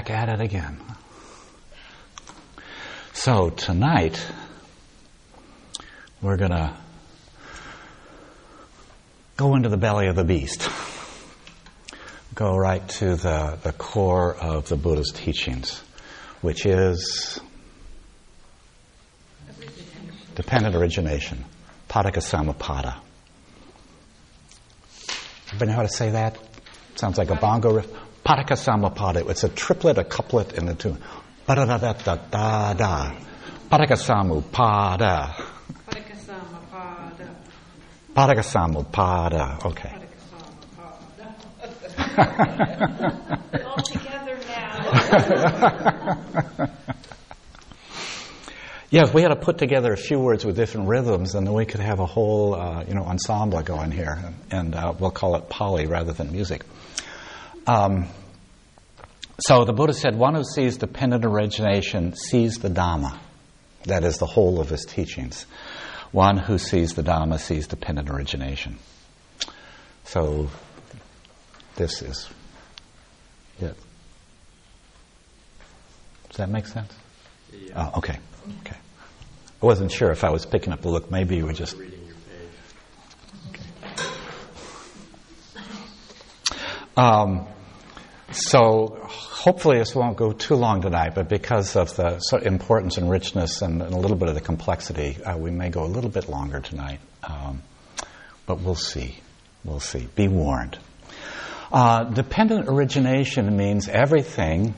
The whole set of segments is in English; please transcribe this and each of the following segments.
back at it again. So tonight, we're going to go into the belly of the beast. Go right to the, the core of the Buddha's teachings, which is dependent origination, paticcasamuppada. Everybody know how to say that? Sounds like a bongo riff. Paticcasamuppada. It's a triplet, a couplet, and a tune. Pa-da-da-da-da-da. Paticcasamuppada. Paticcasamuppada. Okay. All together now. Yeah, if we had to put together a few words with different rhythms, then we could have a whole, uh, you know, ensemble going here, and uh, we'll call it poly rather than music. Um, so the Buddha said, one who sees dependent origination sees the Dharma. That is the whole of his teachings. One who sees the Dharma sees dependent origination. So this is it. Does that make sense? Yeah. Oh, okay. Okay. I wasn't sure if I was picking up the look. Maybe you were just. Reading your page. Um, so hopefully this won't go too long tonight, but because of the sort of importance and richness and, and a little bit of the complexity, uh, we may go a little bit longer tonight. Um, but we'll see. We'll see. Be warned. Uh, dependent origination means everything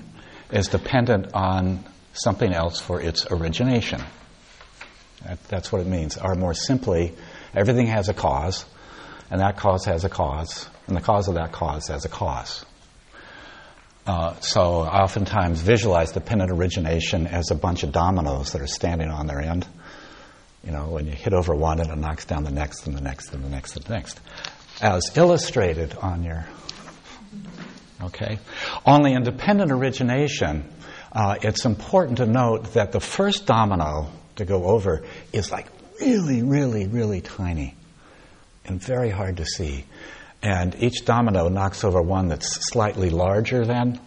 is dependent on something else for its origination. That, that's what it means. Or more simply, everything has a cause, and that cause has a cause, and the cause of that cause has a cause. Uh, so I oftentimes visualize the dependent origination as a bunch of dominoes that are standing on their end. You know, when you hit over one, and it knocks down the next, and the next, and the next, and the next. As illustrated on your. Okay? Only in dependent origination, uh, it's important to note that the first domino to go over is like really, really, really tiny and very hard to see. And each domino knocks over one that's slightly larger than,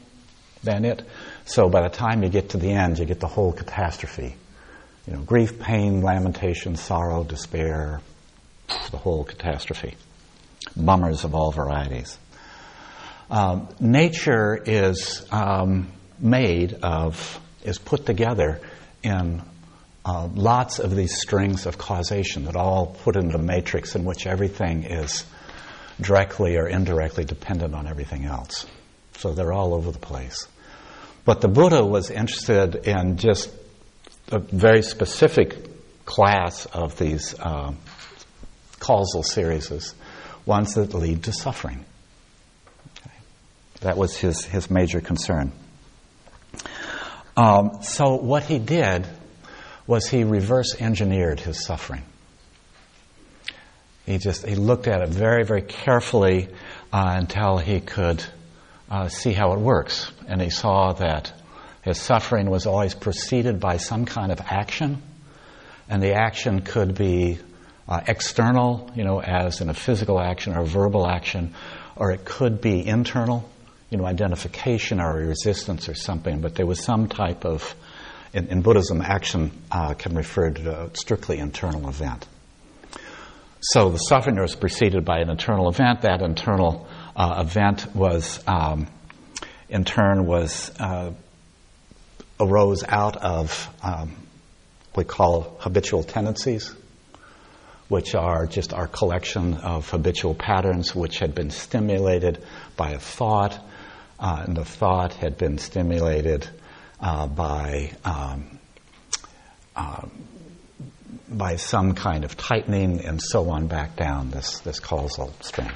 than it. So by the time you get to the end, you get the whole catastrophe. You know, grief, pain, lamentation, sorrow, despair, the whole catastrophe. Bummers of all varieties. Um, nature is um, made of, is put together in uh, lots of these strings of causation that all put into a matrix in which everything is directly or indirectly dependent on everything else. So they're all over the place. But the Buddha was interested in just a very specific class of these uh, causal series, ones that lead to suffering. Okay. That was his, his major concern. Um, so what he did was he reverse engineered his suffering. He just he looked at it very very carefully uh, until he could uh, see how it works, and he saw that his suffering was always preceded by some kind of action, and the action could be uh, external, you know, as in a physical action or a verbal action, or it could be internal, you know, identification or resistance or something. But there was some type of in, in Buddhism, action uh, can refer to a strictly internal event. So the suffering was preceded by an internal event. That internal uh, event was, um, in turn, was uh, arose out of um, we call habitual tendencies, which are just our collection of habitual patterns which had been stimulated by a thought, uh, and the thought had been stimulated uh, by um, uh, by some kind of tightening and so on back down this this causal string.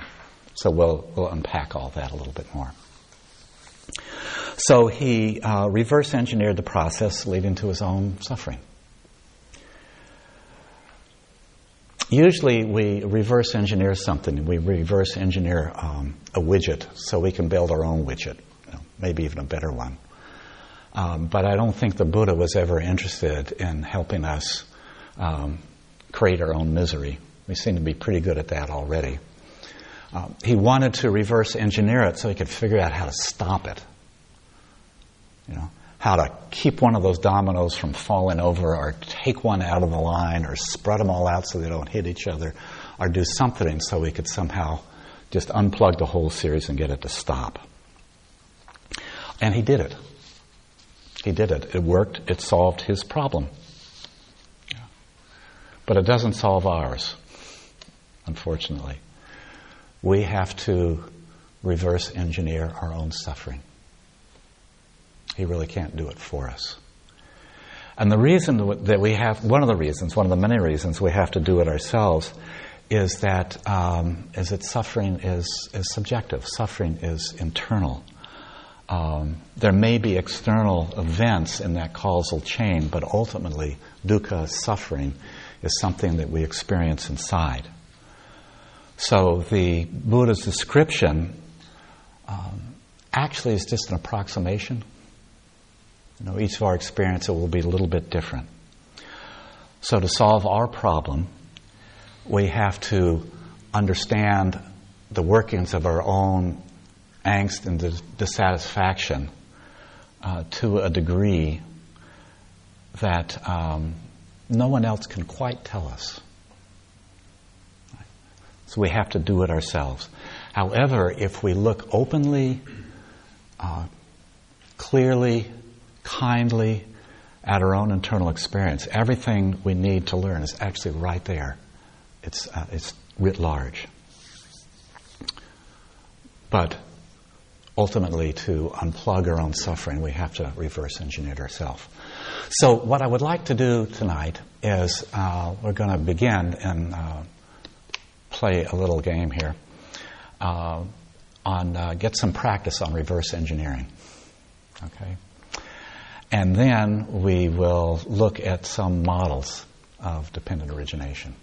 So we'll we'll unpack all that a little bit more. So he uh, reverse engineered the process, leading to his own suffering. Usually, we reverse engineer something. We reverse engineer um, a widget so we can build our own widget, you know, maybe even a better one. Um, but I don't think the Buddha was ever interested in helping us um, create our own misery. We seem to be pretty good at that already. Um, he wanted to reverse engineer it so he could figure out how to stop it. You know, how to keep one of those dominoes from falling over, or take one out of the line, or spread them all out so they don't hit each other, or do something so we could somehow just unplug the whole series and get it to stop. And he did it. He did it. It worked. It solved his problem. But it doesn't solve ours, unfortunately. We have to reverse engineer our own suffering. He really can't do it for us. And the reason that we have, one of the reasons, one of the many reasons we have to do it ourselves is that, um, is that suffering is, is subjective. Suffering is internal. Um, there may be external events in that causal chain, but ultimately, dukkha, suffering, is something that we experience inside. So the Buddha's description um, actually is just an approximation. You know, each of our experiences will be a little bit different. So to solve our problem, we have to understand the workings of our own angst and dissatisfaction uh, to a degree that um, no one else can quite tell us. So we have to do it ourselves. However, if we look openly, uh, clearly, kindly at our own internal experience, everything we need to learn is actually right there. It's, uh, it's writ large. But ultimately, to unplug our own suffering, we have to reverse engineer it ourselves. So, what I would like to do tonight is uh, we're going to begin and uh, play a little game here uh, on uh, get some practice on reverse engineering. Okay, and then we will look at some models of dependent origination.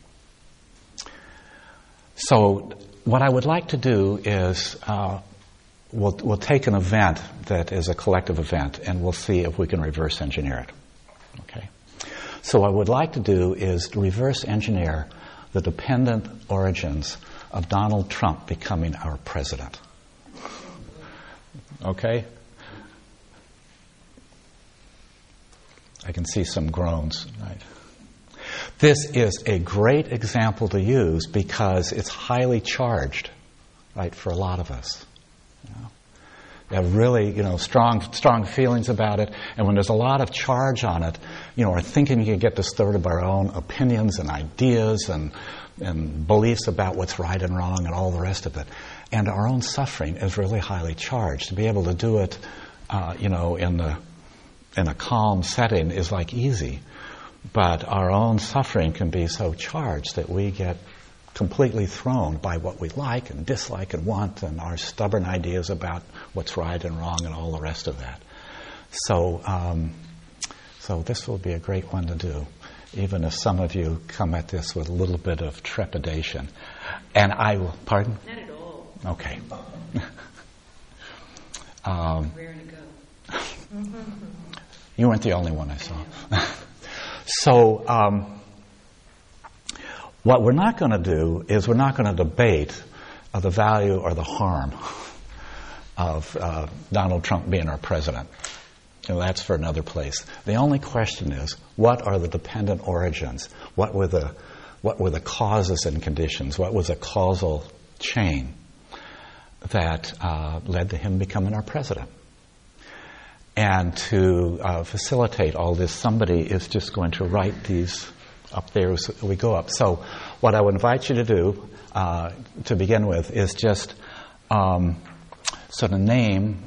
So, what I would like to do is uh, we'll, we'll take an event that is a collective event and we'll see if we can reverse engineer it. Okay? So, what I would like to do is to reverse engineer the dependent origins of Donald Trump becoming our president. Okay? I can see some groans. Right. This is a great example to use because it's highly charged, right, for a lot of us. Have really, you know, strong, strong feelings about it, and when there's a lot of charge on it, you know, our thinking can get distorted by our own opinions and ideas and and beliefs about what's right and wrong and all the rest of it. And our own suffering is really highly charged. To be able to do it, uh, you know, in the in a calm setting is like easy. But our own suffering can be so charged that we get completely thrown by what we like and dislike and want and our stubborn ideas about what's right and wrong and all the rest of that. So, um, so this will be a great one to do, even if some of you come at this with a little bit of trepidation. And I will, pardon? Not at all. Okay. um, Raring to go. you weren't the only one I saw. So, um, what we're not going to do is we're not going to debate uh, the value or the harm of uh, Donald Trump being our president. And that's for another place. The only question is, what are the dependent origins? What were the, what were the causes and conditions? What was a causal chain that uh, led to him becoming our president? And to uh, facilitate all this, somebody is just going to write these up there as we go up. So, what I would invite you to do uh, to begin with is just um, sort of name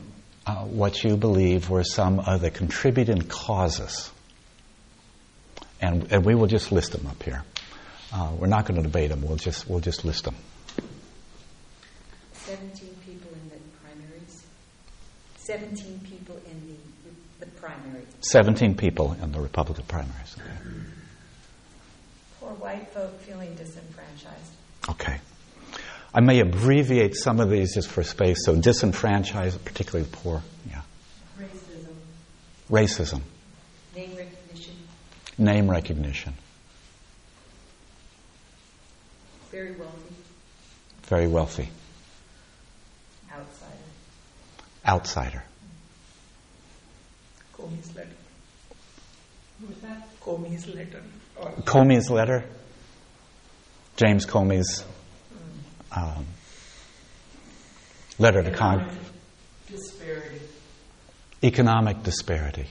uh, what you believe were some of the contributing causes. And, and we will just list them up here. Uh, we're not going to debate them, we'll just, we'll just list them. 17 people in the primaries. 17 people in the, the primary. 17 people in the Republican primaries. Okay. Poor white folk feeling disenfranchised. Okay. I may abbreviate some of these just for space. So disenfranchised, particularly the poor. Yeah. Racism. Racism. Name recognition. Name recognition. Very wealthy. Very wealthy. Outsider. Outsider. Comey's letter. Who was that? Comey's letter. Or Comey's letter, James Comey's um, letter to Congress. Disparity. Economic disparity,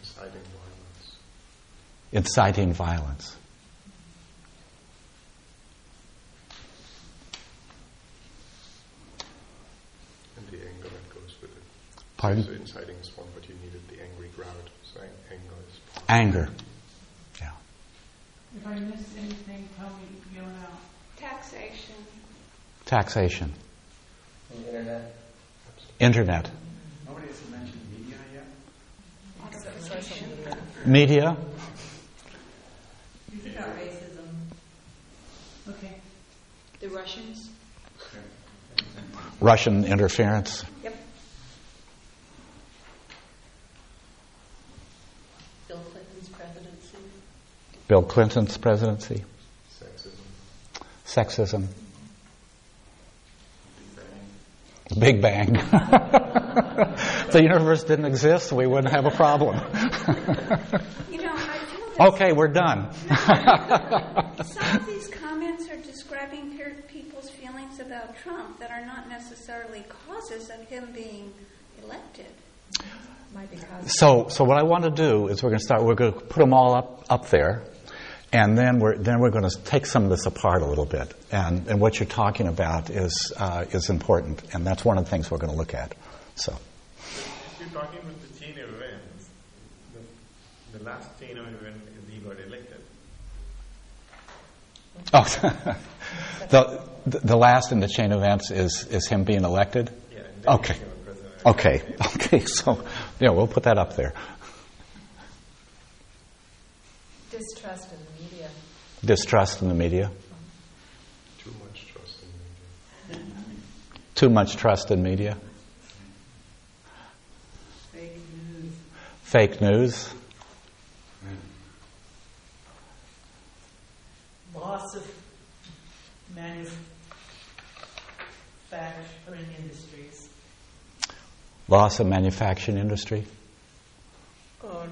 Inciting violence. inciting violence. And the anger that goes with it. Pardon? So inciting is one, but you needed the angry crowd. So anger is part. Anger. Yeah. I missed anything, tell me, yell it out. Taxation. Taxation. The internet. Internet. Nobody has mentioned media yet. Social media. Media. About racism. Okay. The Russians. Russian interference. Yep. Bill Clinton's presidency. Bill Clinton's presidency. Sexism. Sexism. Big Bang. Big Bang. the universe didn't exist, we wouldn't have a problem. You know, I feel okay, we're done. some of these comments are describing people's feelings about Trump that are not necessarily causes of him being elected. Might be. So, so what I want to do is we're going to start. We're going to put them all up up there, and then we're then we're going to take some of this apart a little bit. And and what you're talking about is uh, is important, and that's one of the things we're going to look at. So, If you're talking about the chain of events, the, the last chain of events is he got elected. oh, the the last in the chain of events is is him being elected. Yeah, Okay. he became a president. Okay, okay. So, yeah, we'll put that up there. Distrust in the media. Distrust in the media. Too much trust in media. Too much trust in media. Fake news. Fake news. Loss of manufacturing industries. Loss of manufacturing industry. uh,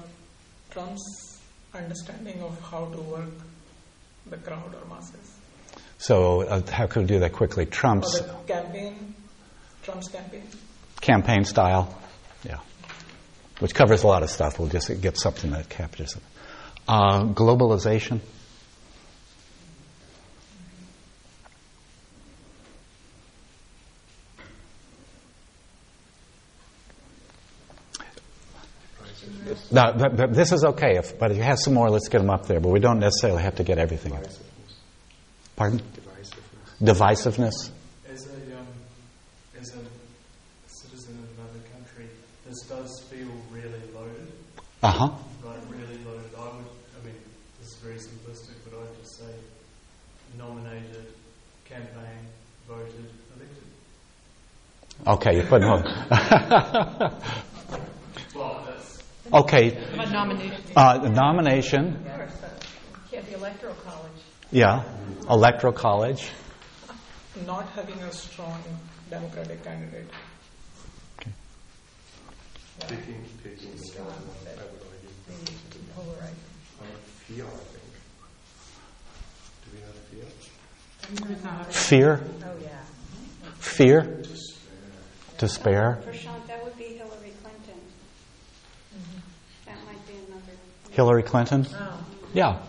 Trump's understanding of how to work the crowd or masses. So, uh, how could we do that quickly? Trump's campaign, Trump's campaign. campaign style, yeah, which covers a lot of stuff. We'll just get something that captures it. Uh, globalization. No, th- th- this is okay, if, but if you have some more, let's get them up there. But we don't necessarily have to get everything. Divisiveness. Pardon? Divisiveness. Divisiveness. As a, um, as a citizen of another country, this does feel really loaded, Uh huh. like really loaded. I would, I mean, this is very simplistic, but I'd just say nominated, campaign, voted, elected. Okay, you put no. Well, that's okay. nomination. Uh, the nomination. Of course, yeah, the electoral college. Yeah. Electoral college. Not having a strong Democratic candidate. Taking, taking the strong one, I would argue. Maybe polarizing. Fear, I think. Do we have fear? There's not Fear. Oh, yeah. Fear. Despair. For Sean, that would be Hillary Clinton. That might be another. Hillary Clinton. Oh. Yeah.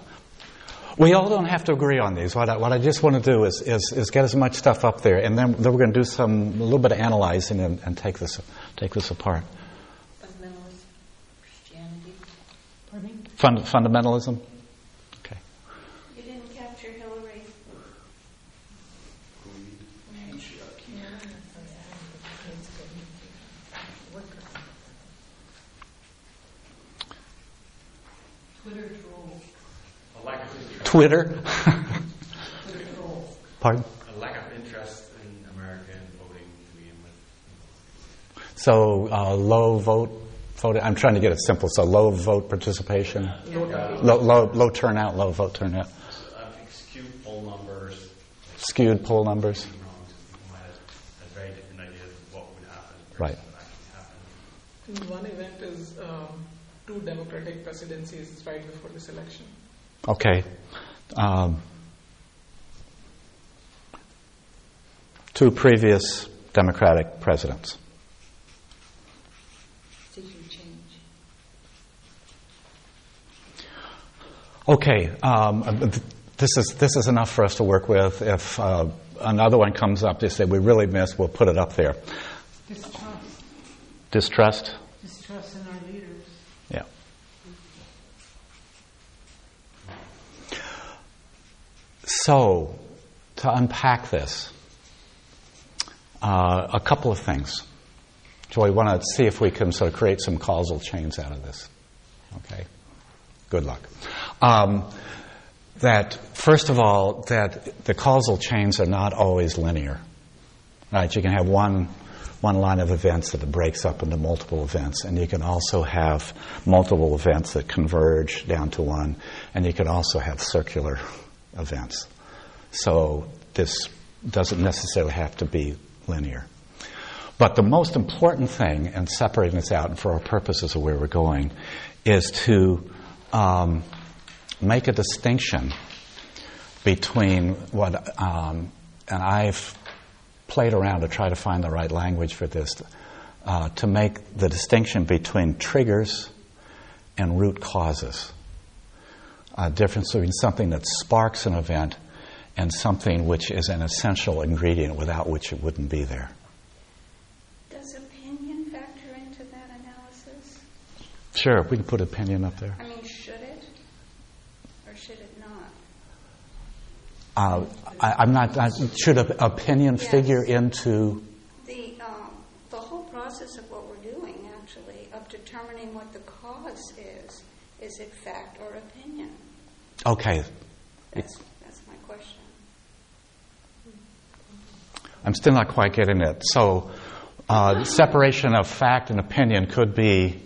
We all don't have to agree on these. What I, what I just want to do is, is, is get as much stuff up there, and then, then we're going to do some a little bit of analyzing and, and take this take this apart. Fundamentalist Christianity. Pardon me? Fund, fundamentalism. Okay. You didn't capture Hillary. Twitter trolls. A lack of interest, Twitter. Twitter. Pardon. a lack of interest in American voting to begin with. So uh, low vote. Vote. I'm trying to get it simple. So low vote participation. Low, low, low turnout. Low vote turnout. So I think skewed poll numbers, Skewed poll numbers. being wrong, so people might have, have very different ideas of what would happen Right. what actually happened. One event is um, two Democratic presidencies right before this election. Okay. Um, two previous Democratic presidents. Did you change? Okay. Um, this is this is enough for us to work with. If uh, another one comes up, they say we really missed, we'll put it up there. Distrust. Distrust in our leaders. Yeah. So, to unpack this, uh, a couple of things. So, we want to see if we can sort of create some causal chains out of this. Okay? Good luck. Um, that, first of all, that the causal chains are not always linear. Right? You can have one one line of events that breaks up into multiple events, and you can also have multiple events that converge down to one, and you can also have circular events. So this doesn't necessarily have to be linear. But the most important thing, and separating this out, and for our purposes of where we're going, is to um, make a distinction between what, um, and I've played around to try to find the right language for this, uh, to make the distinction between triggers and root causes. A difference between something that sparks an event and something which is an essential ingredient without which it wouldn't be there. Does opinion factor into that analysis? Sure, we can put opinion up there. I mean, should it? Or should it not? Uh, I, am not. I, should a, opinion Yes. figure into? The, um, the whole process of what we're doing, actually, of determining what the cause is, is it fact or opinion? Okay, That's, that's my question. I'm still not quite getting it. So, uh, separation of fact and opinion could be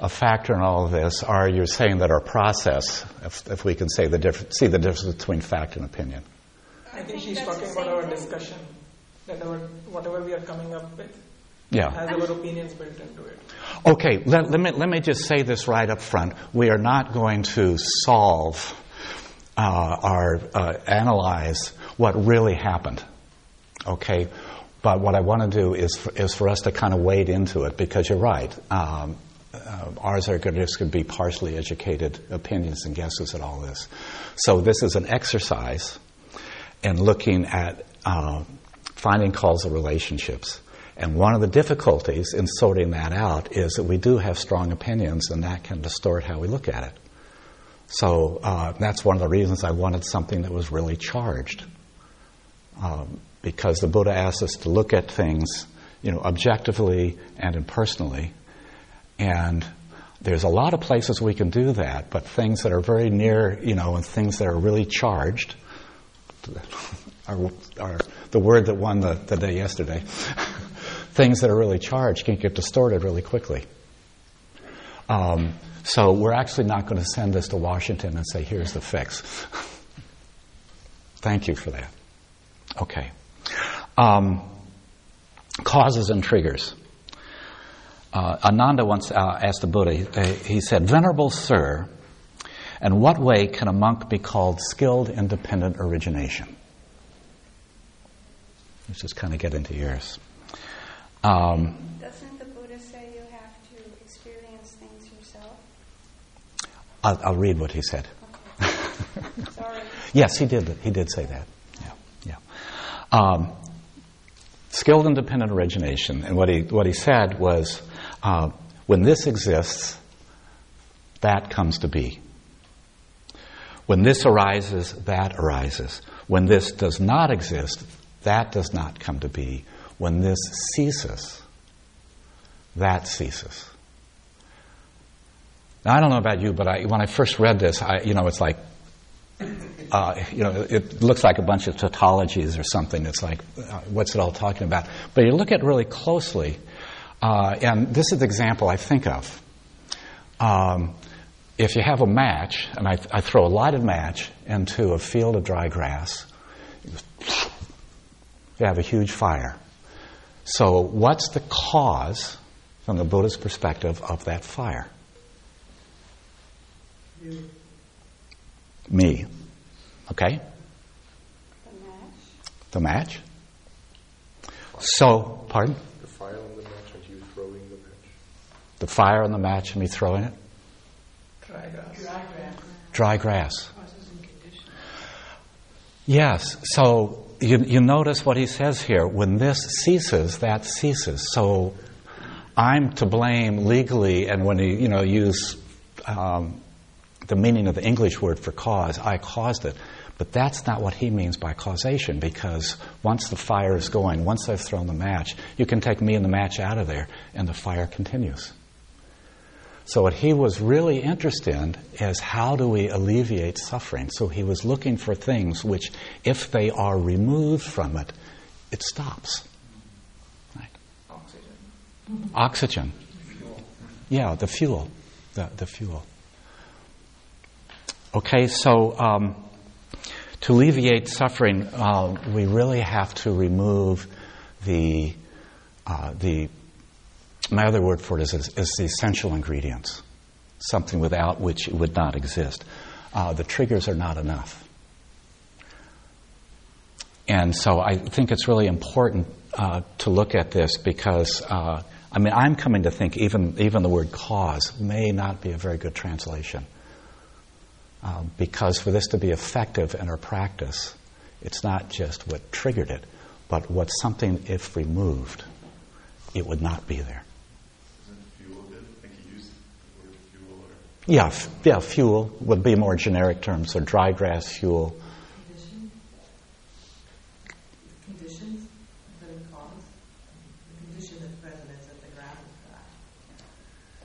a factor in all of this. Are you saying that our process, if, if we can say the diff- see the difference between fact and opinion? I think she's talking about our discussion, that our, whatever we are coming up with Yeah. has our opinions built into it. Okay, let, let, me, let me just say this right up front. We are not going to solve uh, or uh, analyze what really happened. Okay? But what I want to do is for, is for us to kind of wade into it because you're right. Um, uh, ours are going to be partially educated opinions and guesses at all this. So this is an exercise in looking at uh, finding causal relationships. And one of the difficulties in sorting that out is that we do have strong opinions, and that can distort how we look at it. So uh, that's one of the reasons I wanted something that was really charged, um, because the Buddha asks us to look at things, you know, objectively and impersonally. And there's a lot of places we can do that, but things that are very near, you know, and things that are really charged are, are the word that won the, the day yesterday. things that are really charged can get distorted really quickly. Um, so we're actually not going to send this to Washington and say, here's the fix. Thank you for that. Okay. Um, causes and triggers. Uh, Ananda once uh, asked the Buddha, he, he said, Venerable Sir, in what way can a monk be called skilled in dependent origination? Let's just kind of get into yours. Um, Doesn't the Buddha say you have to experience things yourself? I'll, I'll read what he said. Okay. Sorry. Yes, he did. He did say that. Um, skilled in dependent origination, and what he what he said was, uh, when this exists, that comes to be. When this arises, that arises. When this does not exist, that does not come to be. When this ceases, that ceases. Now, I don't know about you, but I, when I first read this, I, you know, it's like, uh, you know, it looks like a bunch of tautologies or something. It's like, uh, what's it all talking about? But you look at it really closely, uh, and this is the example I think of. Um, if you have a match, and I, I throw a lighted match into a field of dry grass, you have a huge fire. So, what's the cause? from the Buddhist perspective of that fire? Me. Okay? The match. The match. So, pardon? The fire on the match and you throwing the match. The fire on the match and me throwing it? Dry grass. Dry grass. Dry grass. Causes and conditions. Yes. So you, you notice what he says here. When this ceases, that ceases. So I'm to blame legally, and when he, you know, use um, the meaning of the English word for cause, I caused it. But that's not what he means by causation, because once the fire is going, once I've thrown the match, you can take me and the match out of there, and the fire continues. So, what he was really interested in is how do we alleviate suffering? So, he was looking for things which, if they are removed from it, it stops. Right? Oxygen. Oxygen. Yeah, the fuel. The, the fuel. Okay, so um, to alleviate suffering, uh, we really have to remove the, uh, the my other word for it is, is, the essential ingredients, something without which it would not exist. Uh, the triggers are not enough. And so I think it's really important uh, to look at this because, uh, I mean, I'm coming to think even, even the word cause may not be a very good translation. Uh, because for this to be effective in our practice, it's not just what triggered it, but what something, if removed, it would not be there. Yeah, f- yeah, fuel would be more generic terms, so dry grass fuel. Condition? The condition.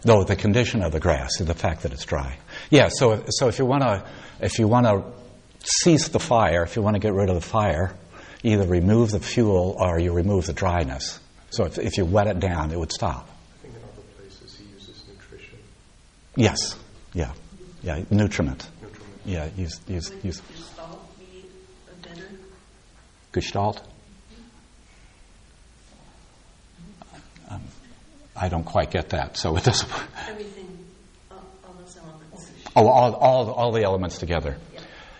No, the condition of the grass, is the fact that it's dry. Yeah, so so if you want to if you want to cease the fire, if you want to get rid of the fire, either remove the fuel or you remove the dryness. So if, if you wet it down, it would stop. I think in other places he uses nutrition. Yes, yeah, yeah, nutriment. nutriment. Yeah, use use use Gestalt be better? gestalt. Um, I don't quite get that, so it doesn't. Everything, all, all those elements. Oh, all, all, all the elements together.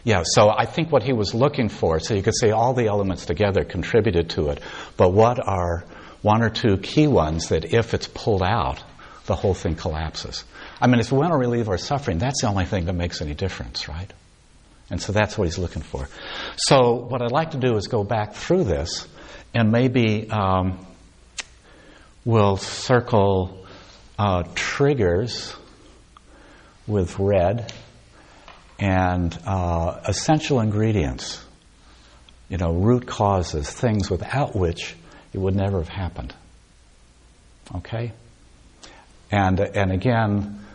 Yeah, so I think what he was looking for, so you could say all the elements together contributed to it, but what are one or two key ones that if it's pulled out, the whole thing collapses? I mean, if we want to relieve our suffering, that's the only thing that makes any difference, right? And so that's what he's looking for. So, what I'd like to do is go back through this and maybe um, we'll circle uh, triggers with red and uh, essential ingredients, you know, root causes, things without which it would never have happened. Okay? And, and again,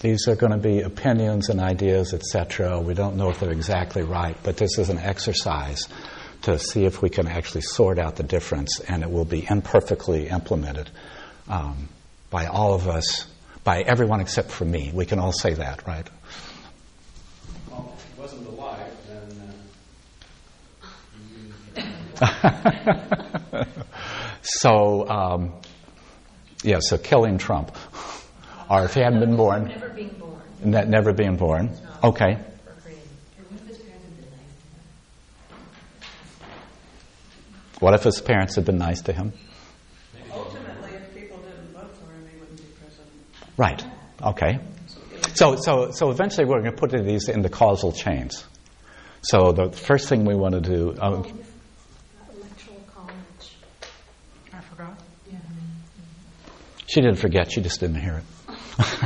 these are going to be opinions and ideas, etc. We don't know if they're exactly right, but this is an exercise to see if we can actually sort out the difference, and it will be imperfectly implemented um, by all of us, by everyone except for me. We can all say that, right? Well, if he wasn't alive, then uh, so, um, yeah, so killing Trump. Or if he hadn't been born, Never being born. ne- never being born. Okay. What if his parents had been nice to him? Ultimately, if people didn't vote for him, he wouldn't be president. Right. Okay. So, so, so eventually we're going to put these in the causal chains. So the first thing we want to do, um, Electoral college. I forgot. Yeah. She didn't forget, she just didn't hear it. actually,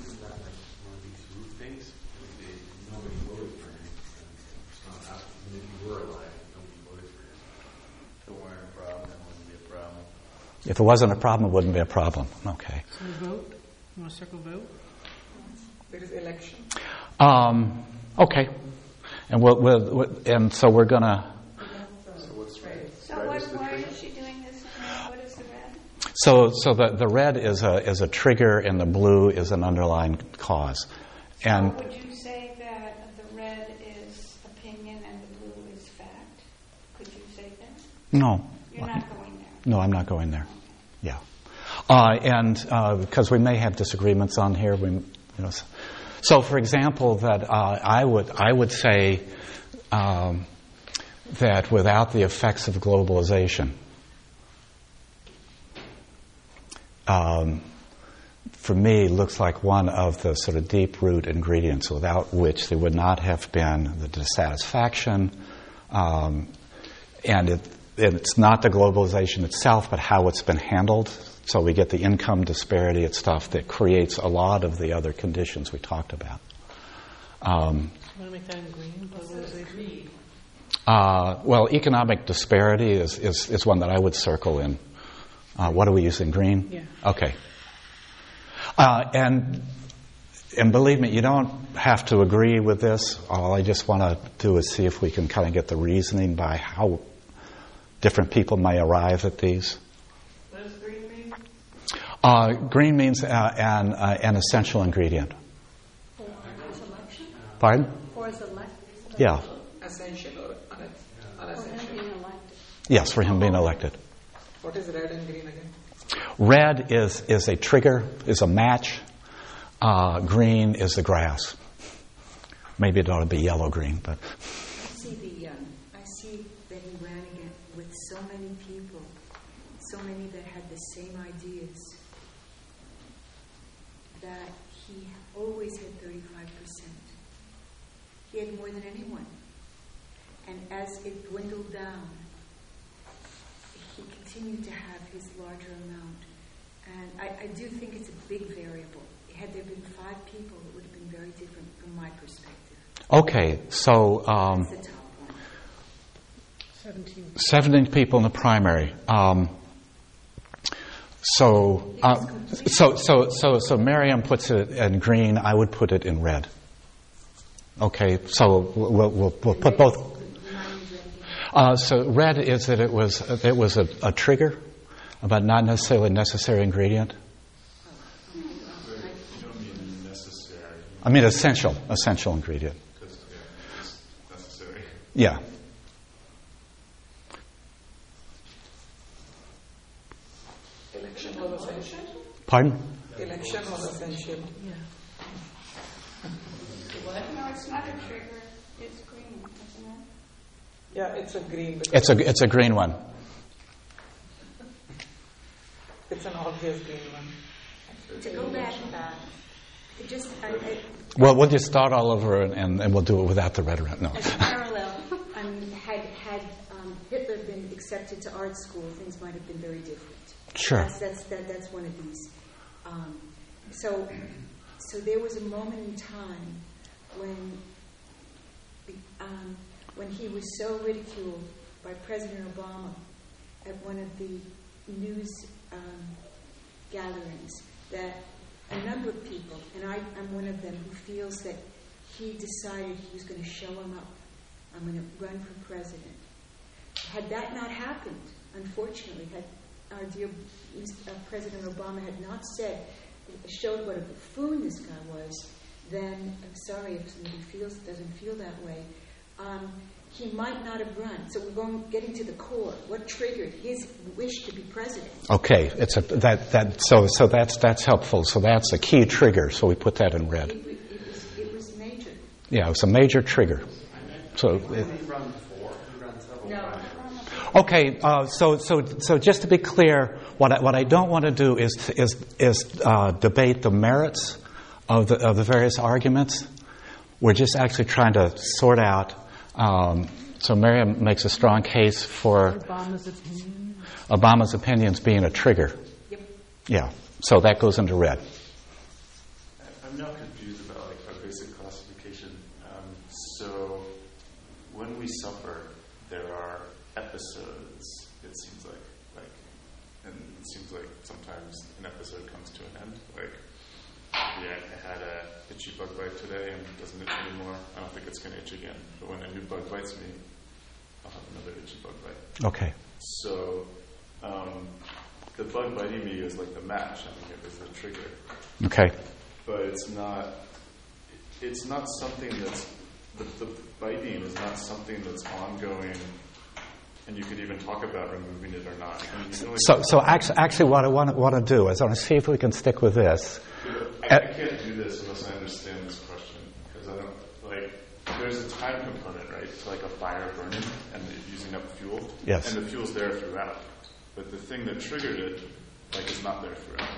isn't that like one of these root things? Like they, nobody voted for him. and It's not happening. Even if he were alive, nobody voted for him. If it weren't a problem, that wouldn't be a problem. If it wasn't a problem, it wouldn't be a problem. Okay. So we vote? You want to circle vote? There is election. Um, okay. And we'll, we'll, we'll- and so we're going to. So what's red? So Red what, is why trigger. is she doing this? What is the red? So, so the, the red is a, is a trigger and the blue is an underlying cause. And Or would you say that the red is opinion and the blue is fact? Could you say that? no, You're not going there. No, I'm not going there. Uh, and uh, because we may have disagreements on here, we, you know, so, so for example, that uh, I would I would say um, that without the effects of globalization, um, for me, looks like one of the sort of deep root ingredients without which there would not have been the dissatisfaction. Um, and it, it's not the globalization itself, but how it's been handled. So we get the income disparity and stuff that creates a lot of the other conditions we talked about. Um, You want to make that in green? Globalization? uh, well, economic disparity is, is, is one that I would circle in. Uh, what are we using? Green? Yeah. Okay. Uh, and and believe me, you don't have to agree with this. All I just want to do is see if we can kind of get the reasoning by how different people may arrive at these. What does green mean? Uh, green means uh, an, uh, an essential ingredient. For his election? Pardon? For his election? Yeah. Essential or un- For him unessential? being elected? Yes, for him being elected. What is red and green again? Red is, is a trigger, is a match. Uh, green is the grass. Maybe it ought to be yellow green, but I see the, um, I see that he ran again with so many people, so many that had the same ideas, that he always had thirty-five percent. He more than anyone. And as it dwindled down, he continued to have his larger amount. And I, I do think it's a big variable. Had there been five people, it would have been very different from my perspective. okay. So um, That's the top one. 17. 17 people in the primary. Um, so, uh, so, so, so, so Miriam puts it in green. I would put it in red. Okay, so we'll, we'll, we'll put both. Remind me of that again. Uh, so red is that it was it was a, a trigger, but not necessarily a necessary ingredient. You don't mean necessary, I mean essential, essential ingredient. yeah, it's necessary. Yeah. Election. Pardon? Election was essential. No, it's not a trigger. It's green, isn't it? Yeah, it's a green. It's a it's a green one. It's an obvious green one. To go back, uh, it just, I, I, Well, we'll just start all over and, and, and we'll do it without the red around. No. as a parallel, I mean, had, had um, Hitler been accepted to art school, things might have been very different. Sure. That's, that's, that, that's one of these. Um, so, so there was a moment in time when, um, when he was so ridiculed by President Obama at one of the news um, gatherings that a number of people, and I, I'm one of them, who feels that he decided he was going to show him up. I'm going to run for president. Had that not happened, unfortunately, had our dear uh, President Obama had not said, showed what a buffoon this guy was, then I'm sorry if somebody feels doesn't feel that way. Um, he might not have run. So we're going getting to the core. What triggered his wish to be president? Okay, it's a that that so so that's that's helpful. So that's a key trigger. So we put that in red. wa- it was it was major. Yeah, it's a major trigger. So it, He run before, he ran several No. okay, uh, so so so just to be clear, what I, what I don't want to do is is is uh, debate the merits of the of the various arguments. We're just actually trying to sort out. Um, so Miriam makes a strong case for Obama's opinion. Obama's opinions being a trigger. Yep. Yeah, so that goes into red. I'm now confused about like our basic classification. Um, so when we suffer, there are episodes. It seems like, like, and it seems like sometimes an episode comes to an end. Like, yeah, I had a itchy bug bite today and it doesn't itch anymore. I don't think it's going to itch again. But when a new bug bites me, I'll have another itchy bug bite. Okay. So um, the bug biting me is like the match. I mean, it was the trigger Okay. but it's not it's not something that's the, the biting is not something that's ongoing and you could even talk about removing it or not. I mean, you can only- So, so actually, actually, what I want to, want to do is I want to see if we can stick with this. I, I can't do this unless I understand this question because I don't like. There's a time component, right, to like a fire burning and using up fuel. Yes. And the fuel's there throughout, but the thing that triggered it, like, is not there throughout.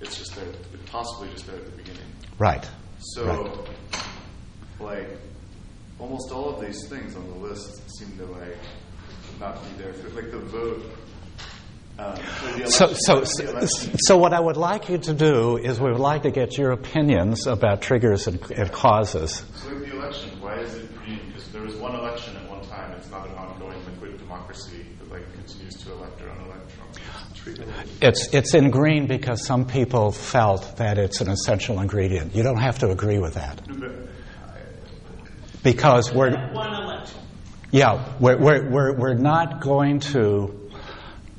It's just there, possibly just there at the beginning. Right. So, Right. like, almost all of these things on the list seem to like not be there. For, like the vote. Um, for So, so, so, what I would like you to do is we would like to get your opinions about triggers and, and causes. So like the election, why is it green? Because there was one election at one time. It's not an ongoing liquid democracy that like continues to elect or unelect Trump. It's, it's in green because some people felt that it's an essential ingredient. You don't have to agree with that. Because we're, One election. yeah, we're, we're, we're, we're not going to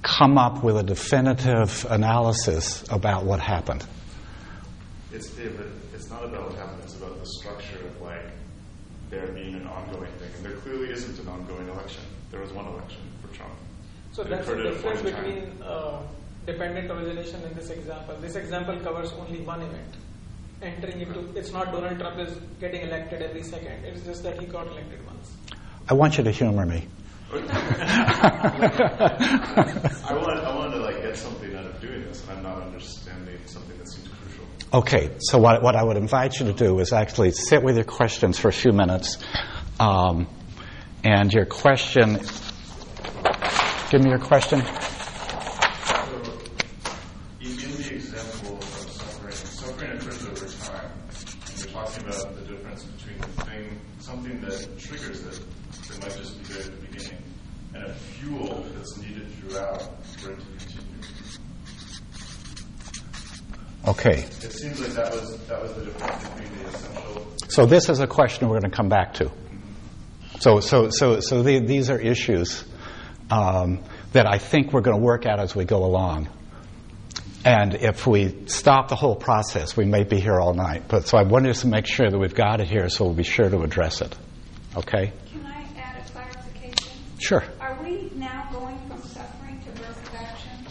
come up with a definitive analysis about what happened. it's it's not about what happened. It's about the structure of like there being an ongoing thing. And there clearly isn't an ongoing election. There was one election for Trump. So It that's the difference between uh, dependent origination and this example. This example covers only one event. Entering into, it's not Donald Trump is getting elected every second. It's just that he got elected once. I want you to humor me. I want, I want to like get something out of doing this, and I'm not understanding something that seems crucial. Okay, so what, what I would invite you to do is actually sit with your questions for a few minutes. Um, and your question, give me your question. So, in in the example of suffering, suffering occurs over time. And you're talking about the difference between the thing, something that triggers it, that might just be there at the beginning, and a fuel that's needed throughout for it to continue. Okay, It seems like that was that was the difference between the essential. so this is a question we're going to come back to. So, so, so, so the, these are issues um, that I think we're going to work out as we go along. And if we stop the whole process, we may be here all night. But so I wanted to make sure that we've got it here, so we'll be sure to address it. Okay? Can I add a clarification? Sure. Are we now going from suffering to birth of action?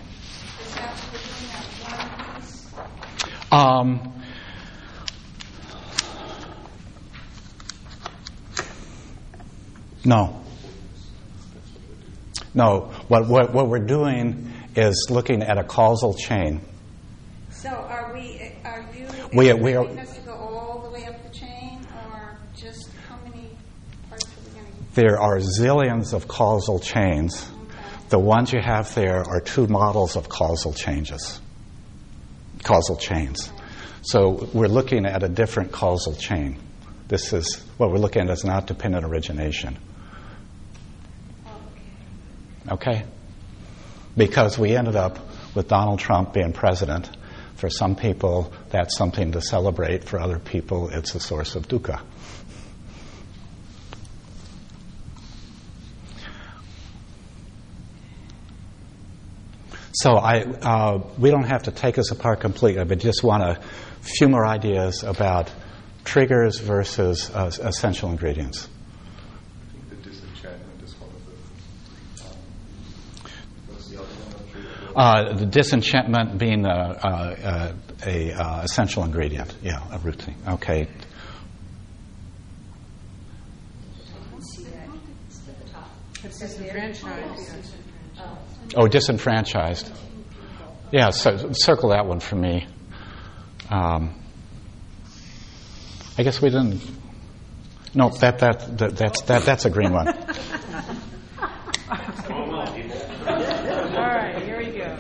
Is that we're doing that one piece? Um, no. No. What, what, what we're doing is looking at a causal chain. So are we, are you We- we are- us to go all the way up the chain, or just how many parts are we going to? There are zillions of causal chains. The ones you have there are two models of causal changes, causal chains. So we're looking at a different causal chain. This is what we're looking at is not dependent origination. Okay? Because we ended up with Donald Trump being president. For some people, that's something to celebrate. For other people, it's a source of dukkha. So I, uh, we don't have to take this apart completely, but just want a few more ideas about triggers versus uh, essential ingredients. I think the disenchantment is one of the. Um, the? Uh, the disenchantment being a, a, a, a uh, essential ingredient, yeah, a routine. Okay. It's disenfranchised. Oh, disenfranchised. Yeah, so circle that one for me. Um, I guess we didn't. No, that, that, that that's that, that's a green one. All right, here we go.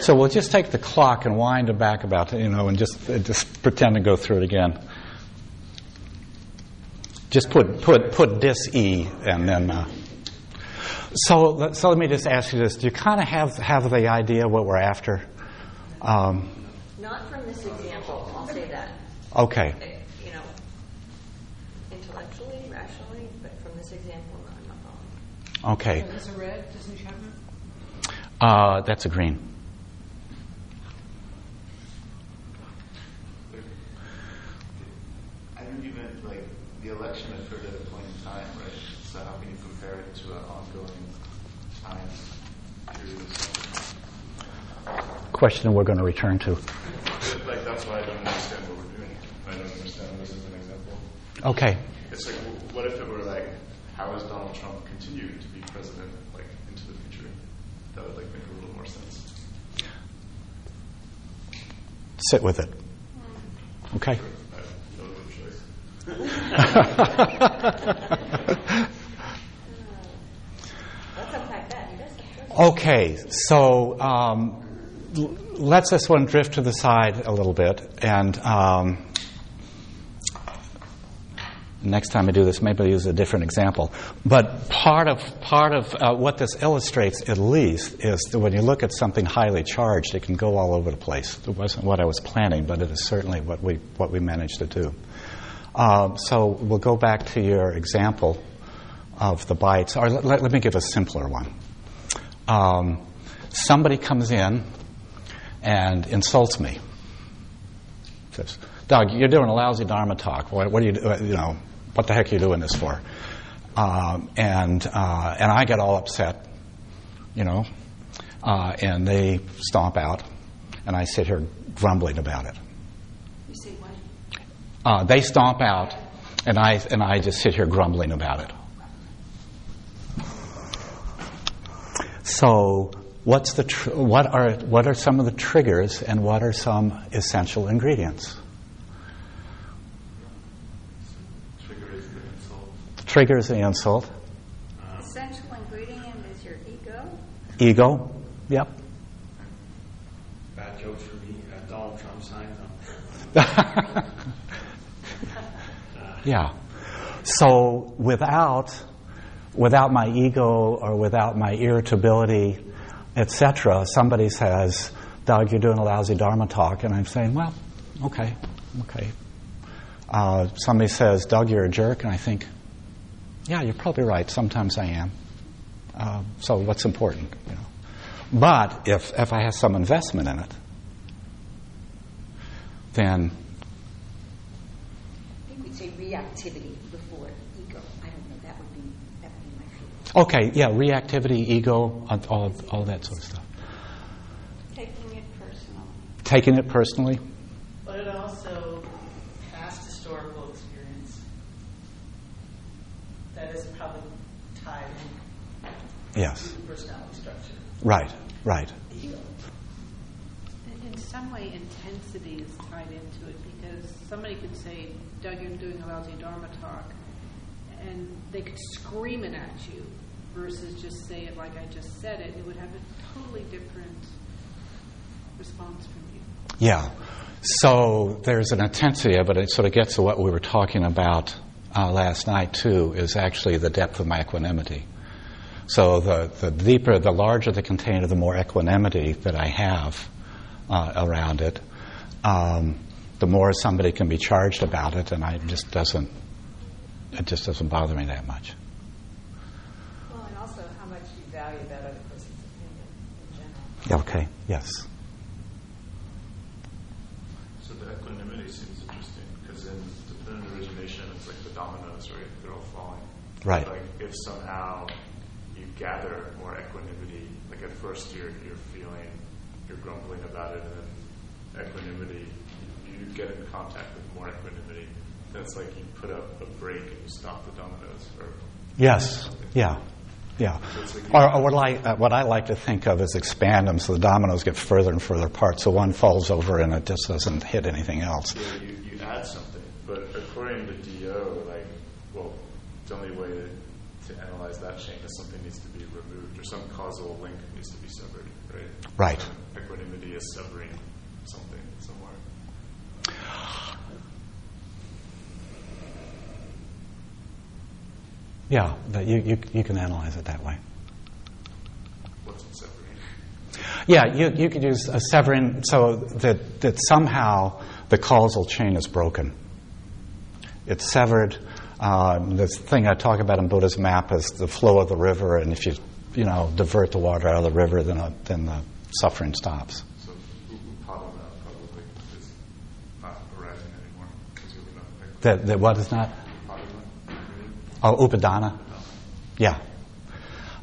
So we'll just take the clock and wind it back about you know, and just just pretend to go through it again. Just put put put dis e and then. Uh, so let, so let me just ask you this: Do you kind of have have the idea what we're after? Um, Not from this example, I'll say that. okay. Uh, You know, intellectually, rationally, but from this example, no, I'm not following. Okay. Is this a red disenchantment? Uh, that's a green. I don't even like the election occurred at a point in time, right? So how can you compare it to an ongoing time period? Question we're going to return to. Like that's why I don't understand what we're doing. I don't understand this as an example. Okay. It's like, what if it were like, how is Donald Trump continuing to be president, like into the future? That would like make a little more sense. Sit with it. Okay. I have no other choice. Let's unpack that. He does get trust. Okay, so um, let's this one drift to the side a little bit, and um, next time I do this, maybe I'll use a different example. But part of part of uh, what this illustrates, at least, is that when you look at something highly charged, it can go all over the place. It wasn't what I was planning, but it is certainly what we what we managed to do. Um, so we'll go back to your example of the bites, or let, let, let me give a simpler one. Um, somebody comes in and insults me. Says, "Doug, you're doing a lousy Dharma talk. What, what are you, you know, what the heck are you doing this for?" Um, and uh, and I get all upset, you know, uh, and they stomp out, and I sit here grumbling about it. You say? Uh, they stomp out, and I and I just sit here grumbling about it. So, what's the tr- what are what are some of the triggers, and what are some essential ingredients? Trigger is the insult. Triggers the insult, Essential ingredient is your ego. ego. Yep. Bad jokes for me. Uh, Donald Trump signed them. Yeah. So without without my ego or without my irritability, etc., somebody says, "Doug, you're doing a lousy Dharma talk," and I'm saying, "Well, okay, okay." Uh, somebody says, "Doug, you're a jerk," and I think, "Yeah, you're probably right. Sometimes I am." Uh, so what's important, you know? But if if I have some investment in it, then I think we'd say reactivity before ego. I don't know. That would be that would be my feeling. Okay, yeah, reactivity, ego, all, all, all that sort of stuff. Taking it personal. Taking it personally, But it also past historical experience that is probably tied in yes, to the personality structure. right, right, Ego. In- In some way, intensity is tied into it because somebody could say, You're doing a lousy Dharma talk, and they could scream it at you versus just say it like I just said it. It would have a totally different response from you. yeah. So there's an intensity of it. It sort of gets to what we were talking about uh, last night too. Is actually the depth of my equanimity. So the the deeper, the larger the container, the more equanimity that I have uh, around it. Um, the more somebody can be charged about it, and I just doesn't. It just doesn't bother me that much. Well, and also how much you value that other person's opinion in general. Okay. Yes. So the equanimity seems interesting because in dependent origination, it's like the dominoes, right? They're all falling. Right. Like if somehow you gather more equanimity, like at first you're you're feeling, you're grumbling about it, and then equanimity, you get in contact with more equanimity. That's like you put up a break and you stop the dominoes, or Yes. Yeah. Yeah. Or, or what, I, uh, what I like to think of is expand them so the dominoes get further and further apart so one falls over and it just doesn't hit anything else. Yeah, you, you add something, but according to DO, like, well, the only way to, to analyze that chain is something needs to be removed or some causal link needs to be severed, right? Right. Equanimity is severing Yeah, that you, you, you can analyze it that way. What's it severing? Yeah, you, you could use a severing so that, that somehow the causal chain is broken. It's severed. Um, this thing I talk about in Buddha's map is the flow of the river, and if you you know divert the water out of the river, then uh, then the suffering stops. So Upadana probably is not arising anymore because not That, that what is not? Oh, Upadana? Yeah.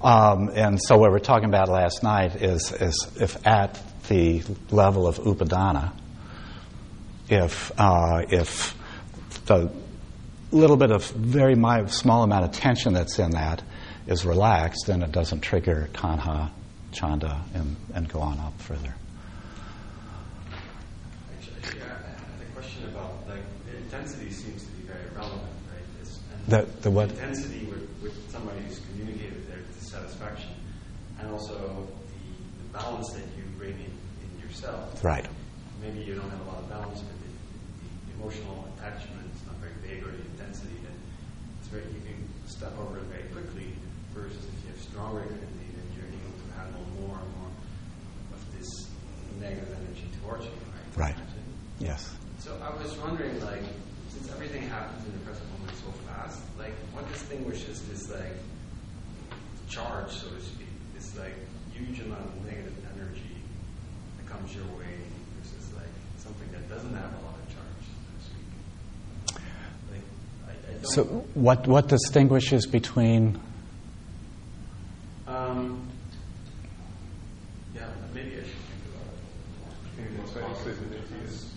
Um, and so what we were talking about last night is, is if at the level of Upadana, if, uh, if the little bit of very small amount of tension that's in that is relaxed, then it doesn't trigger tanha, chanda, and, and go on up further. Actually, actually, I I had a question about like the intensity seems to be very relevant, right? It's, and The- the what? intensity with, with somebody who's communicated their dissatisfaction, and also the, the balance that you bring in, in yourself. Right. Maybe you don't have a lot of balance, but the, the emotional attachment is not very big, or the intensity that it's very you can step over it very quickly. Versus if you have stronger affinity, then you're able to handle more and more of this negative energy towards you, right? Right. Yes. So I was wondering, like, since everything happens in the present moment so fast, like, what distinguishes this, like, charge, so to speak, this, like, huge amount of negative energy that comes your way versus, like, something that doesn't have a lot of charge, so to speak? Like, I, I don't. So, what, what distinguishes between um, yeah, maybe I should think about it. Maybe that's why is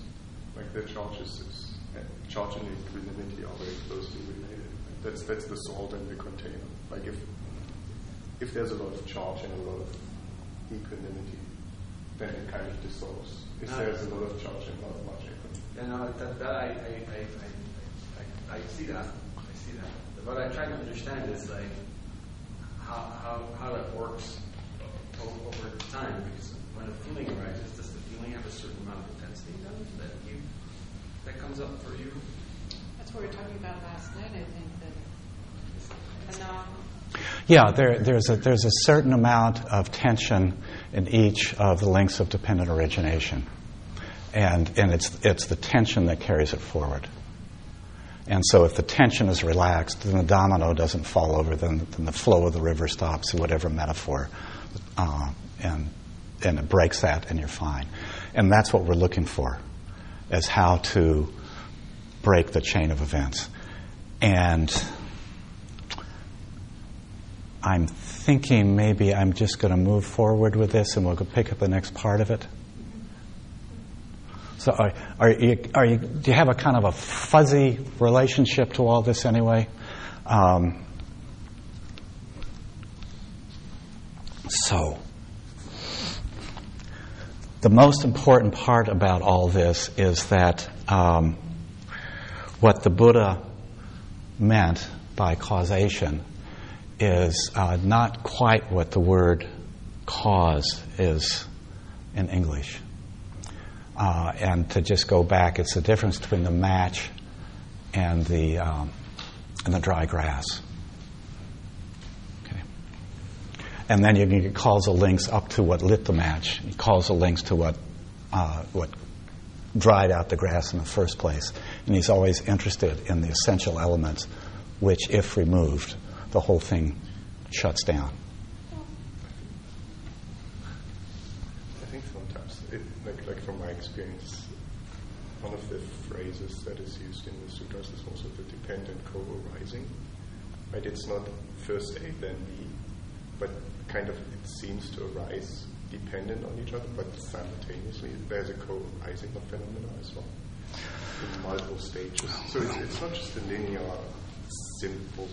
like the charge is, is charge and equanimity are very closely related. That's that's the salt in the container. Like if if there's a lot of charge and a lot of equanimity, then it kind of dissolves. If Ah. there's a lot of charge and not much equanimity. Yeah, no, that, that I, I, I, I, I, I see that. I see that. What I try to understand is like how, how, how that works over time. Because when a feeling arises, does the feeling have a certain amount of intensity then that you that comes up for you? That's what we were talking about last night, I think, that enough. Yeah, there, there's, a, there's a certain amount of tension in each of the links of dependent origination. And, and it's, it's the tension that carries it forward. And so if the tension is relaxed, then the domino doesn't fall over, then, then the flow of the river stops, whatever metaphor. Uh, and, and it breaks that, and you're fine. And that's what we're looking for, is how to break the chain of events. And I'm thinking maybe I'm just going to move forward with this and we'll pick up the next part of it. So, are, are, you, are you, do you have a kind of a fuzzy relationship to all this anyway? Um, so, the most important part about all this is that um, what the Buddha meant by causation is uh, not quite what the word cause is in English. Uh, and to just go back, it's the difference between the match and the um, and the dry grass. Okay. And then you can get causal links up to what lit the match, causal links to what uh, what dried out the grass in the first place. And he's always interested in the essential elements, which, if removed, the whole thing shuts down. I think sometimes, it, like, like from my experience, one of the phrases that is used in the sutras is also the dependent co-arising. Right? It's not first A then B, but kind of it seems to arise dependent on each other, but simultaneously there's a co-arising of phenomena as well in multiple stages. So it's, it's not just a linear, simple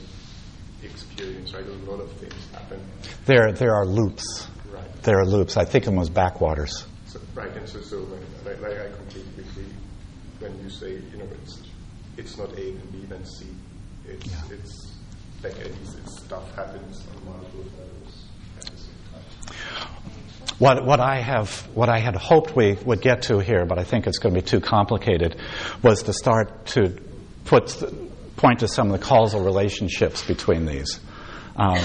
experience, right? A lot of things happen. There, there are loops. Right. There are loops. I think of them as backwaters. So, right, and so, so when, like, like I completely agree when you say, you know, it's it's not A then B then C. It's it's like at least it's stuff happens on multiple levels at the same time. What, what I have, what I had hoped we would get to here, but I think it's going to be too complicated, was to start to put, point to some of the causal relationships between these. Um,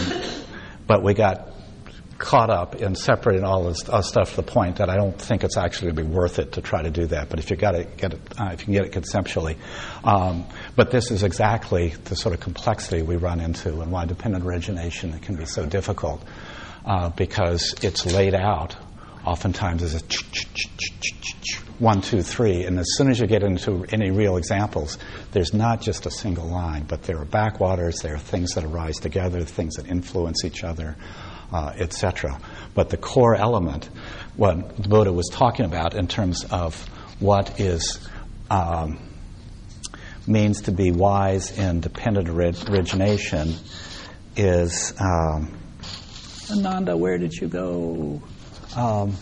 but we got caught up in separating all this stuff to the point that I don't think it's actually going to be worth it to try to do that. But if you got it, get it, uh, if you can get it conceptually, um, but this is exactly the sort of complexity we run into and why dependent origination can be so difficult uh, because it's laid out oftentimes as a one, two, three. And as soon as you get into any real examples, there's not just a single line, but there are backwaters, there are things that arise together, things that influence each other, uh, etc. But the core element, what the Buddha was talking about in terms of what is um, means to be wise in dependent origination, is um, Ananda. Where did you go? Um,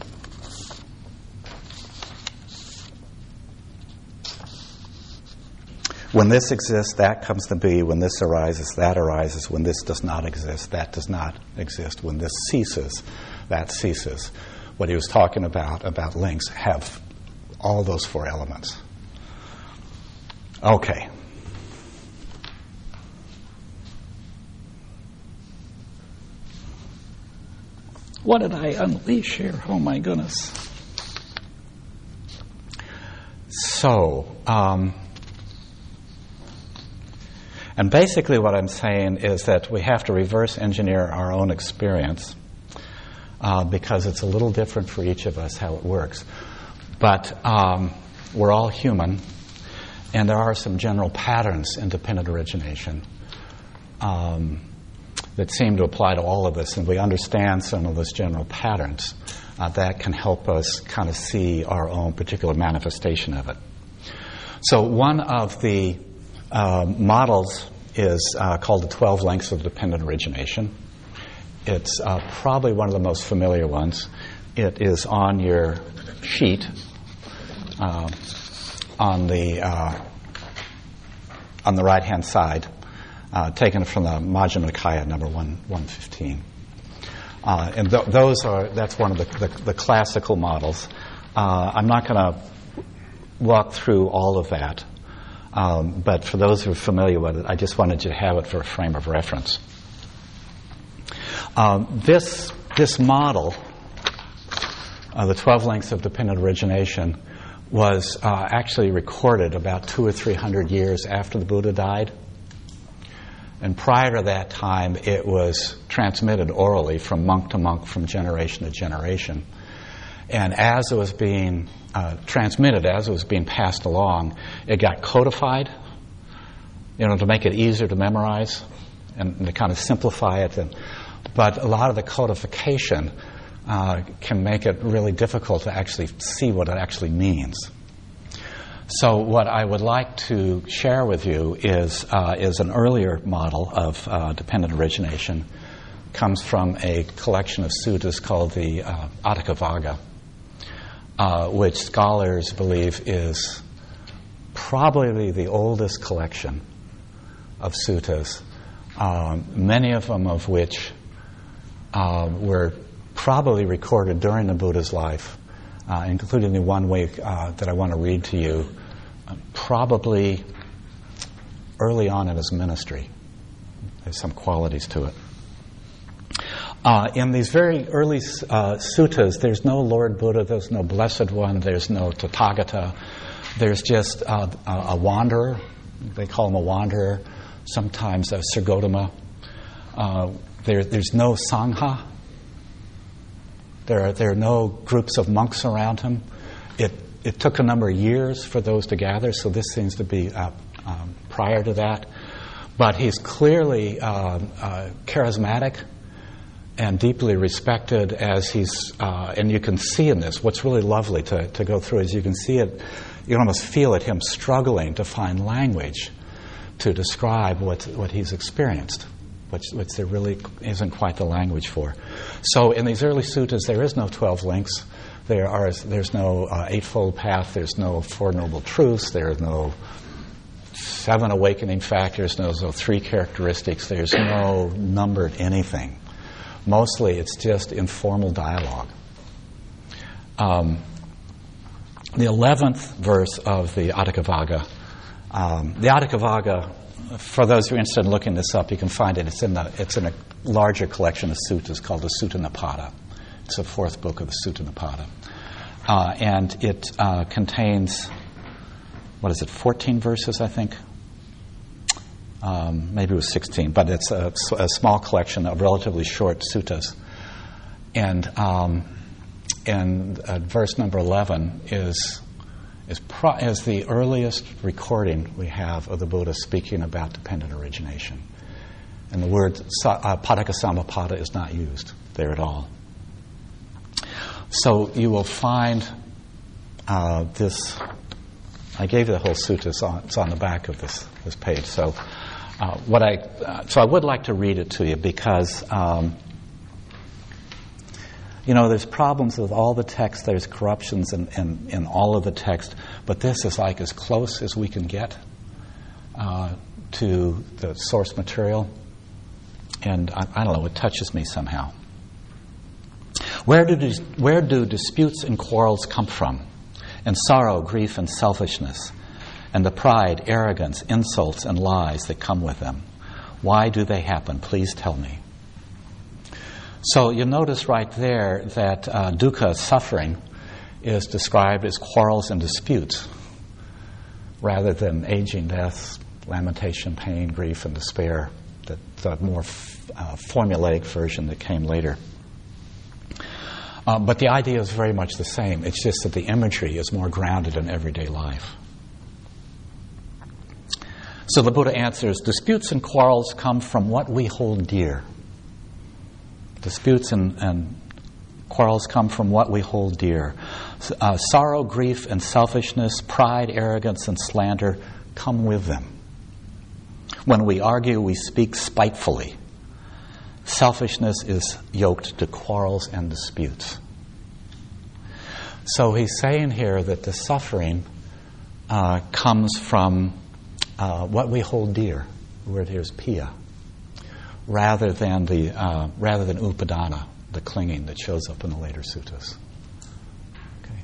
When this exists, that comes to be. When this arises, that arises. When this does not exist, that does not exist. When this ceases, that ceases. What he was talking about, about links, have all those four elements. Okay. What did I unleash here? Oh my goodness. So, um, and basically, what I'm saying is that we have to reverse engineer our own experience uh, because it's a little different for each of us how it works. But um, we're all human, and there are some general patterns in dependent origination um, that seem to apply to all of us, and we understand some of those general patterns. Uh, that can help us kind of see our own particular manifestation of it. So, one of the uh, models is uh, called the 12 links of dependent origination. It's uh, probably one of the most familiar ones. It is on your sheet uh, on the uh, on the right hand side, uh, taken from the Majjhima Nikaya number one, 115. and th- those are that's one of the, the, the classical models. I'm not going to walk through all of that. Um, but for those who are familiar with it, I just wanted you to have it for a frame of reference. Um, this, this model, uh, the 12 links of dependent origination, was uh, actually recorded about two or three hundred years after the Buddha died. And prior to that time, it was transmitted orally from monk to monk, from generation to generation. And as it was being uh, transmitted, as it was being passed along, it got codified, you know, to make it easier to memorize and, to kind of simplify it. And, but a lot of the codification uh, can make it really difficult to actually see what it actually means. So, what I would like to share with you is, uh, is an earlier model of uh, dependent origination. Comes from a collection of suttas called the uh, Atthakavagga uh, which scholars believe is probably the oldest collection of suttas, um, many of them of which uh, were probably recorded during the Buddha's life, uh, including the one week uh, that I want to read to you, probably early on in his ministry. There's some qualities to it. Uh, in these very early uh, suttas, there's no Lord Buddha, there's no Blessed One, there's no Tathagata. There's just uh, a wanderer. They call him a wanderer, sometimes a Sirgotama. Uh, there, there's no Sangha. There are, there are no groups of monks around him. It, it took a number of years for those to gather, so this seems to be uh, um, prior to that. But he's clearly charismatic and deeply respected as he's, uh, and you can see in this, what's really lovely to, to go through is you can see it, you can almost feel it, him struggling to find language to describe what, what he's experienced, which, which there really isn't quite the language for. So in these early suttas, there is no 12 links. There are, there's no uh, Eightfold Path, there's no Four Noble Truths, there's no seven awakening factors, there's no three characteristics, there's no numbered anything. Mostly it's just informal dialogue. Um, the 11th verse of the Atthakavagga, um, the Atthakavagga, for those who are interested in looking this up, you can find it. It's in, the, it's in a larger collection of suttas called the Sutta Nipata. It's the fourth book of the Sutta Nipata. Uh, and it uh, contains, what is it, 14 verses, I think? Um, maybe it was 16, but it's a, a, small collection of relatively short suttas. And, um, and uh, verse number 11 is is, pro- is the earliest recording we have of the Buddha speaking about dependent origination. And the word uh, is not used there at all. So you will find uh, this. I gave you the whole sutta. It's on, it's on the back of this, this page. So, uh, what I uh, so I would like to read it to you because um, you know there's problems with all the text. There's corruptions in, in, in all of the text, but this is like as close as we can get uh, to the source material, and I, I don't know. It touches me somehow. Where do, where do disputes and quarrels come from? And sorrow, grief, and selfishness, and the pride, arrogance, insults, and lies that come with them. Why do they happen? Please tell me. So you notice right there that uh, dukkha, suffering, is described as quarrels and disputes rather than aging, death, lamentation, pain, grief, and despair, the, the more f- uh, formulaic version that came later. Uh, but the idea is very much the same. It's just that the imagery is more grounded in everyday life. So the Buddha answers disputes and quarrels come from what we hold dear. Disputes and, and quarrels come from what we hold dear. Uh, sorrow, grief, and selfishness, pride, arrogance, and slander come with them. When we argue, we speak spitefully. Selfishness is yoked to quarrels and disputes. So he's saying here that the suffering uh, comes from uh, what we hold dear. The word here is piya, rather than the uh, rather than upadana, the clinging that shows up in the later suttas. Okay.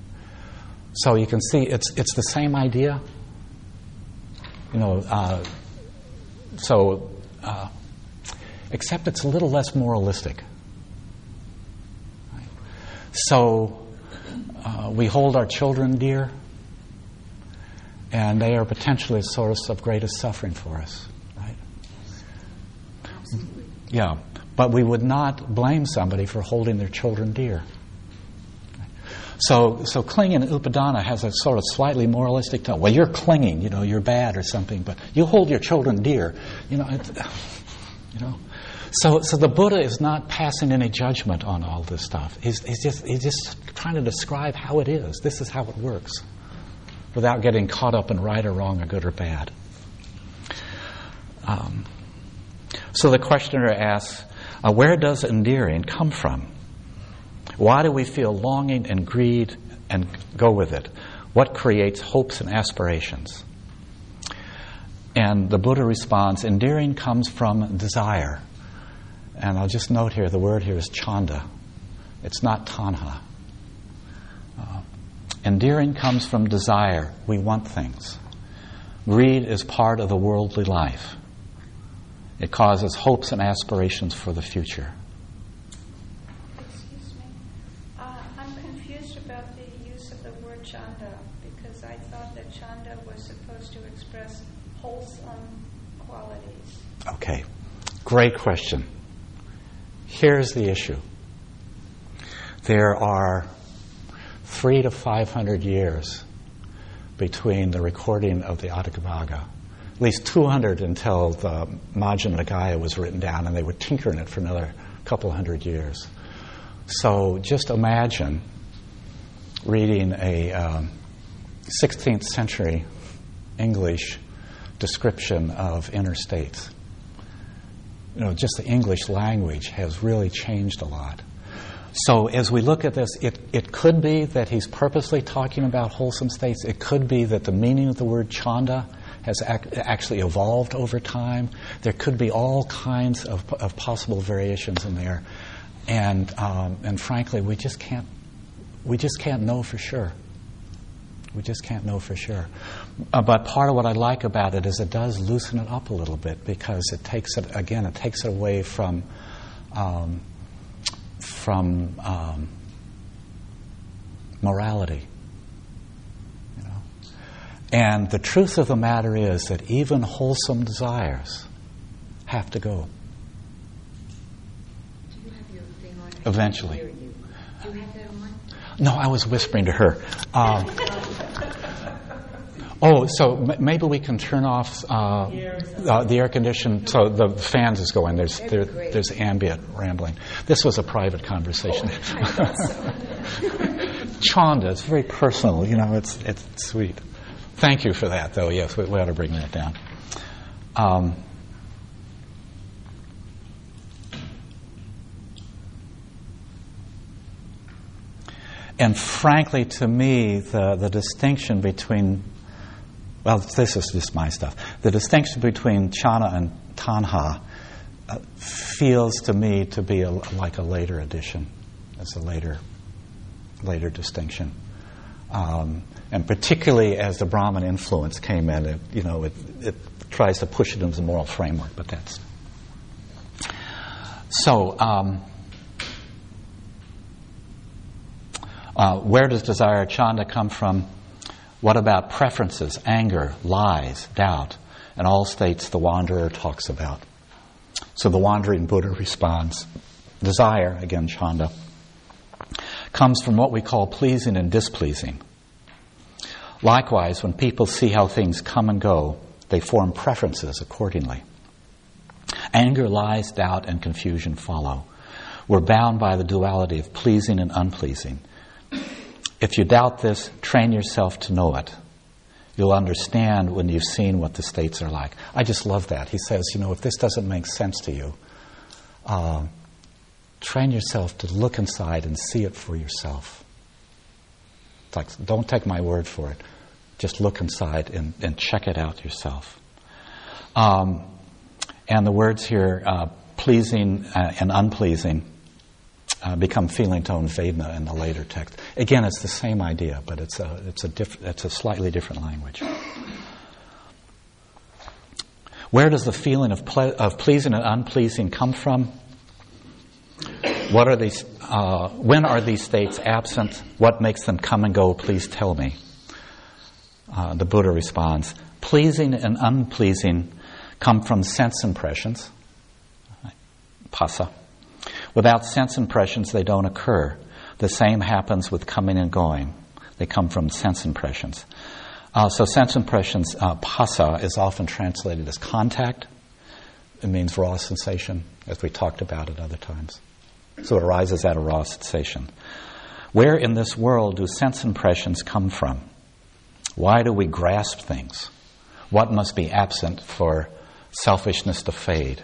So you can see it's it's the same idea. You know, uh, so uh, except it's a little less moralistic. Right? So uh, we hold our children dear, and they are potentially a source of greatest suffering for us. Right? Yeah, but we would not blame somebody for holding their children dear. So, so clinging in upadana has a sort of slightly moralistic tone. Well, you're clinging, you know, you're bad or something, but you hold your children dear. You know, you know. So, so the Buddha is not passing any judgment on all this stuff. He's, he's, just, he's just trying to describe how it is. This is how it works, without getting caught up in right or wrong or good or bad. Um, so the questioner asks, uh, where does endearing come from? Why do we feel longing and greed and go with it? What creates hopes and aspirations? And the Buddha responds, endearing comes from desire. And I'll just note here the word here is chanda. It's not tanha. Endearing comes from desire. We want things. Greed is part of the worldly life. It causes hopes and aspirations for the future. Excuse me. Uh, I'm confused about the use of the word chanda because I thought that chanda was supposed to express wholesome qualities. Okay, great question. Here's the issue there are three to five hundred years between the recording of the Atthakavagga, at least 200 until the Majjhima Nikaya was written down, and they were tinkering it for another couple hundred years. So just imagine reading a um, 16th century English description of inner states. You know, just the English language has really changed a lot. So as we look at this, it, it could be that he's purposely talking about wholesome states. It could be that the meaning of the word chanda has ac- actually evolved over time. There could be all kinds of, of possible variations in there, and um, and frankly, we just can't we just can't know for sure. We just can't know for sure. Uh, but part of what I like about it is it does loosen it up a little bit because it takes it again. It takes it away from. Um, from um, morality. You know? And the truth of the matter is that even wholesome desires have to go. Do you have your thing on? I can't Eventually. hear you. Do you have that on? No, I was whispering to her. Um, Oh, so m- maybe we can turn off uh, uh, the air condition so the fans is going. There's there, there's ambient rambling. This was a private conversation. Chanda, it's very personal. You know, it's it's sweet. Thank you for that, though. Yes, we, we ought to bring that down. Um, and frankly, to me, the, the distinction between, well, this is just my stuff. The distinction between chanda and tanha uh, feels to me to be a, like a later addition. It's a later, later distinction. Um, and particularly as the Brahman influence came in, it, you know, it, it tries to push it into the moral framework, but that's. So, um, uh, where does desire chanda come from? What about preferences, anger, lies, doubt, and all states the wanderer talks about? So the wandering Buddha responds desire, again, chanda, comes from what we call pleasing and displeasing. Likewise, when people see how things come and go, they form preferences accordingly. Anger, lies, doubt, and confusion follow. We're bound by the duality of pleasing and unpleasing. If you doubt this, train yourself to know it. You'll understand when you've seen what the states are like. I just love that. He says, you know, if this doesn't make sense to you, uh, train yourself to look inside and see it for yourself. It's like, don't take my word for it. Just look inside and, and check it out yourself. Um, and the words here, uh, pleasing uh, and unpleasing, uh, become feeling tone Vedana in the later text. Again, it's the same idea, but it's a, it's a, diff- it's a slightly different language. Where does the feeling of, ple- of pleasing and unpleasing come from? What are these, uh, when are these states absent? What makes them come and go? Please tell me. Uh, the Buddha responds Pleasing and unpleasing come from sense impressions, phassa. Without sense impressions, they don't occur. The same happens with coming and going. They come from sense impressions. Uh, so, sense impressions, uh, phassa, is often translated as contact. It means raw sensation, as we talked about at other times. So, it arises out of raw sensation. Where in this world do sense impressions come from? Why do we grasp things? What must be absent for selfishness to fade?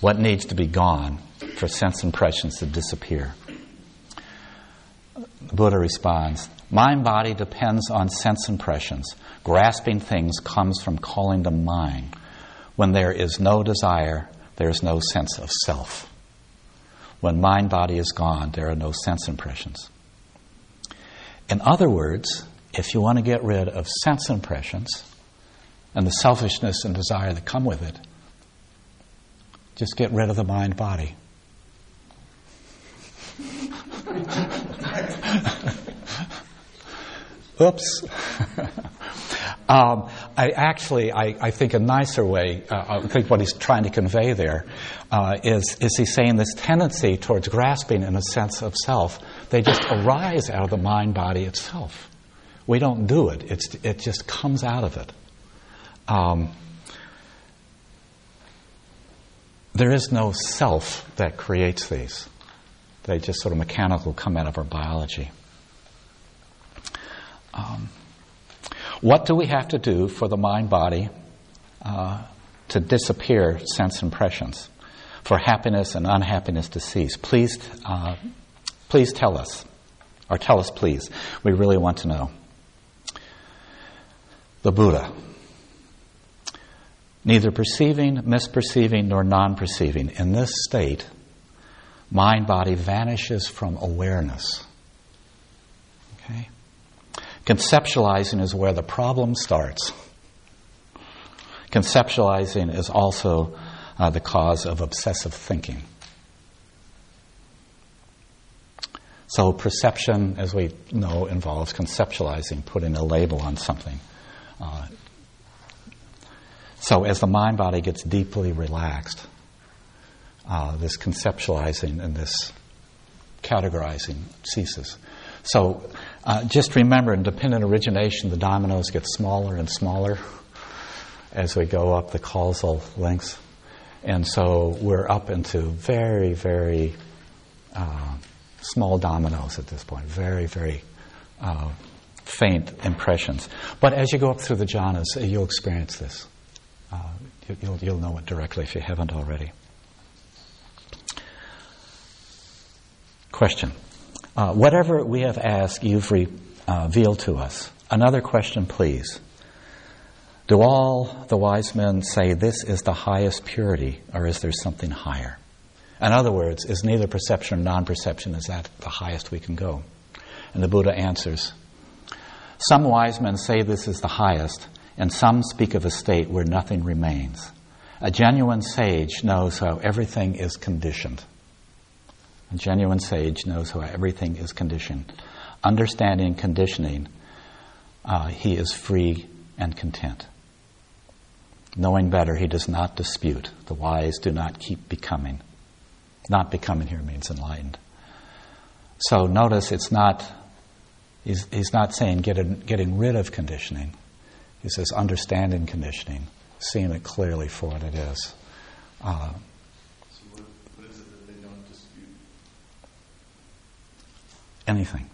What needs to be gone for sense impressions to disappear? The Buddha responds Mind body depends on sense impressions. Grasping things comes from calling them mine. When there is no desire, there is no sense of self. When mind body is gone, there are no sense impressions. In other words, if you want to get rid of sense impressions and the selfishness and desire that come with it, just get rid of the mind body. Oops. um, I actually, I, I, think a nicer way, uh, I think what he's trying to convey there uh, is is he's saying this tendency towards grasping in a sense of self, they just arise out of the mind body itself. We don't do it, it's, it just comes out of it. Um, there is no self that creates these. They just sort of mechanical come out of our biology. Um, what do we have to do for the mind body uh, to disappear sense impressions, for happiness and unhappiness to cease? Please, uh, please tell us, or tell us, please. We really want to know. The Buddha. Neither perceiving, misperceiving, nor non perceiving. In this state, mind body vanishes from awareness. Okay? Conceptualizing is where the problem starts. Conceptualizing is also uh, the cause of obsessive thinking. So, perception, as we know, involves conceptualizing, putting a label on something. Uh, so, as the mind body gets deeply relaxed, uh, this conceptualizing and this categorizing ceases. So uh, just remember, in dependent origination, the dominoes get smaller and smaller as we go up the causal links. And so we're up into very, very uh, small dominoes at this point, very, very uh, faint impressions. But as you go up through the jhanas, you'll experience this. Uh, you'll, you'll know it directly if you haven't already. Question. Uh, whatever we have asked, you've revealed to us. Another question, please. Do all the wise men say this is the highest purity, or is there something higher? In other words, is neither perception or non perception, is that the highest we can go? And the Buddha answers Some wise men say this is the highest, and some speak of a state where nothing remains. A genuine sage knows how everything is conditioned. A genuine sage knows how everything is conditioned. Understanding conditioning, uh, he is free and content. Knowing better, he does not dispute. The wise do not keep becoming. Not becoming here means enlightened. So notice it's not, he's, he's not saying getting, getting rid of conditioning. He says understanding conditioning, seeing it clearly for what it is. Uh, anything.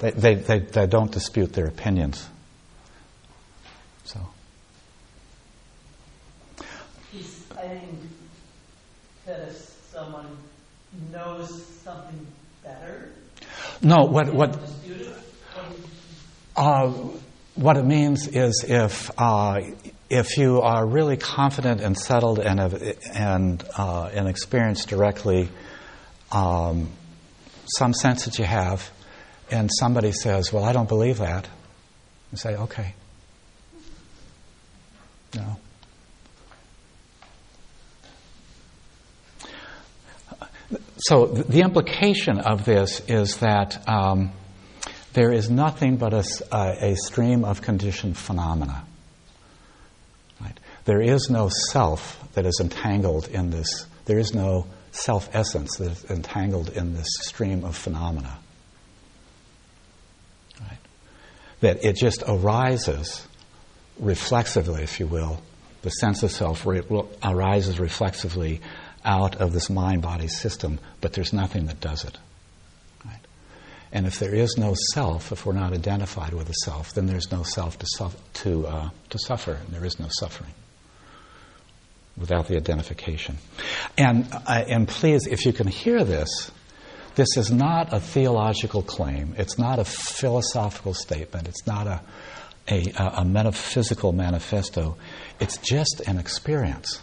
They, they, they, they don't dispute their opinions. So. He's saying that if someone knows something better, no, what what uh, what it means is if uh, if you are really confident and settled and and uh, and experienced directly um, some sense that you have, and somebody says, Well, I don't believe that, you say, Okay. No. So the implication of this is that um, there is nothing but a, a, stream of conditioned phenomena. Right? There is no self that is entangled in this. There is no self essence that is entangled in this stream of phenomena. Right? That it just arises reflexively, if you will. The sense of self re- arises reflexively out of this mind body system, but there's nothing that does it. Right? And if there is no self, if we're not identified with a self, then there's no self to, suf- to, uh, to suffer, and there is no suffering without the identification. And, uh, and please, if you can hear this, this is not a theological claim. It's not a philosophical statement. It's not a, a, a metaphysical manifesto. It's just an experience.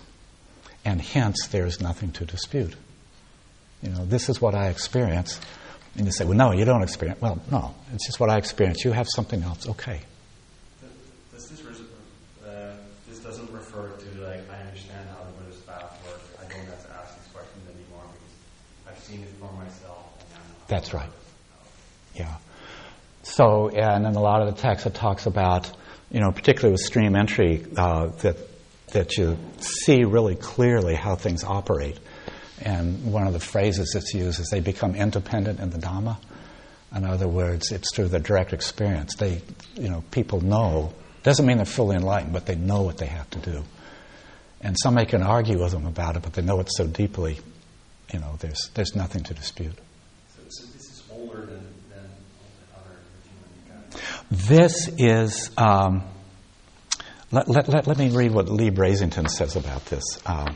And hence, there's nothing to dispute. You know, this is what I experience. And you say, well, no, you don't experience. Well, no, it's just what I experience. You have something else. Okay. Does this, uh, this doesn't refer to, like, I understand how the Buddhist path works. I don't have to ask these questions anymore because I've seen it for myself. That's right. Yeah. So, and in a lot of the text, it talks about, you know, particularly with stream entry, uh, that that you see really clearly how things operate. And one of the phrases that's used is they become independent in the Dhamma. In other words, it's through the direct experience. They, you know, people know. Doesn't mean they're fully enlightened, but they know what they have to do. And somebody can argue with them about it, but they know it so deeply, you know, there's, there's nothing to dispute. So, so this is older than, than other This is. Um, let, let, let, let, me read what Lee Brasington says about this. Um,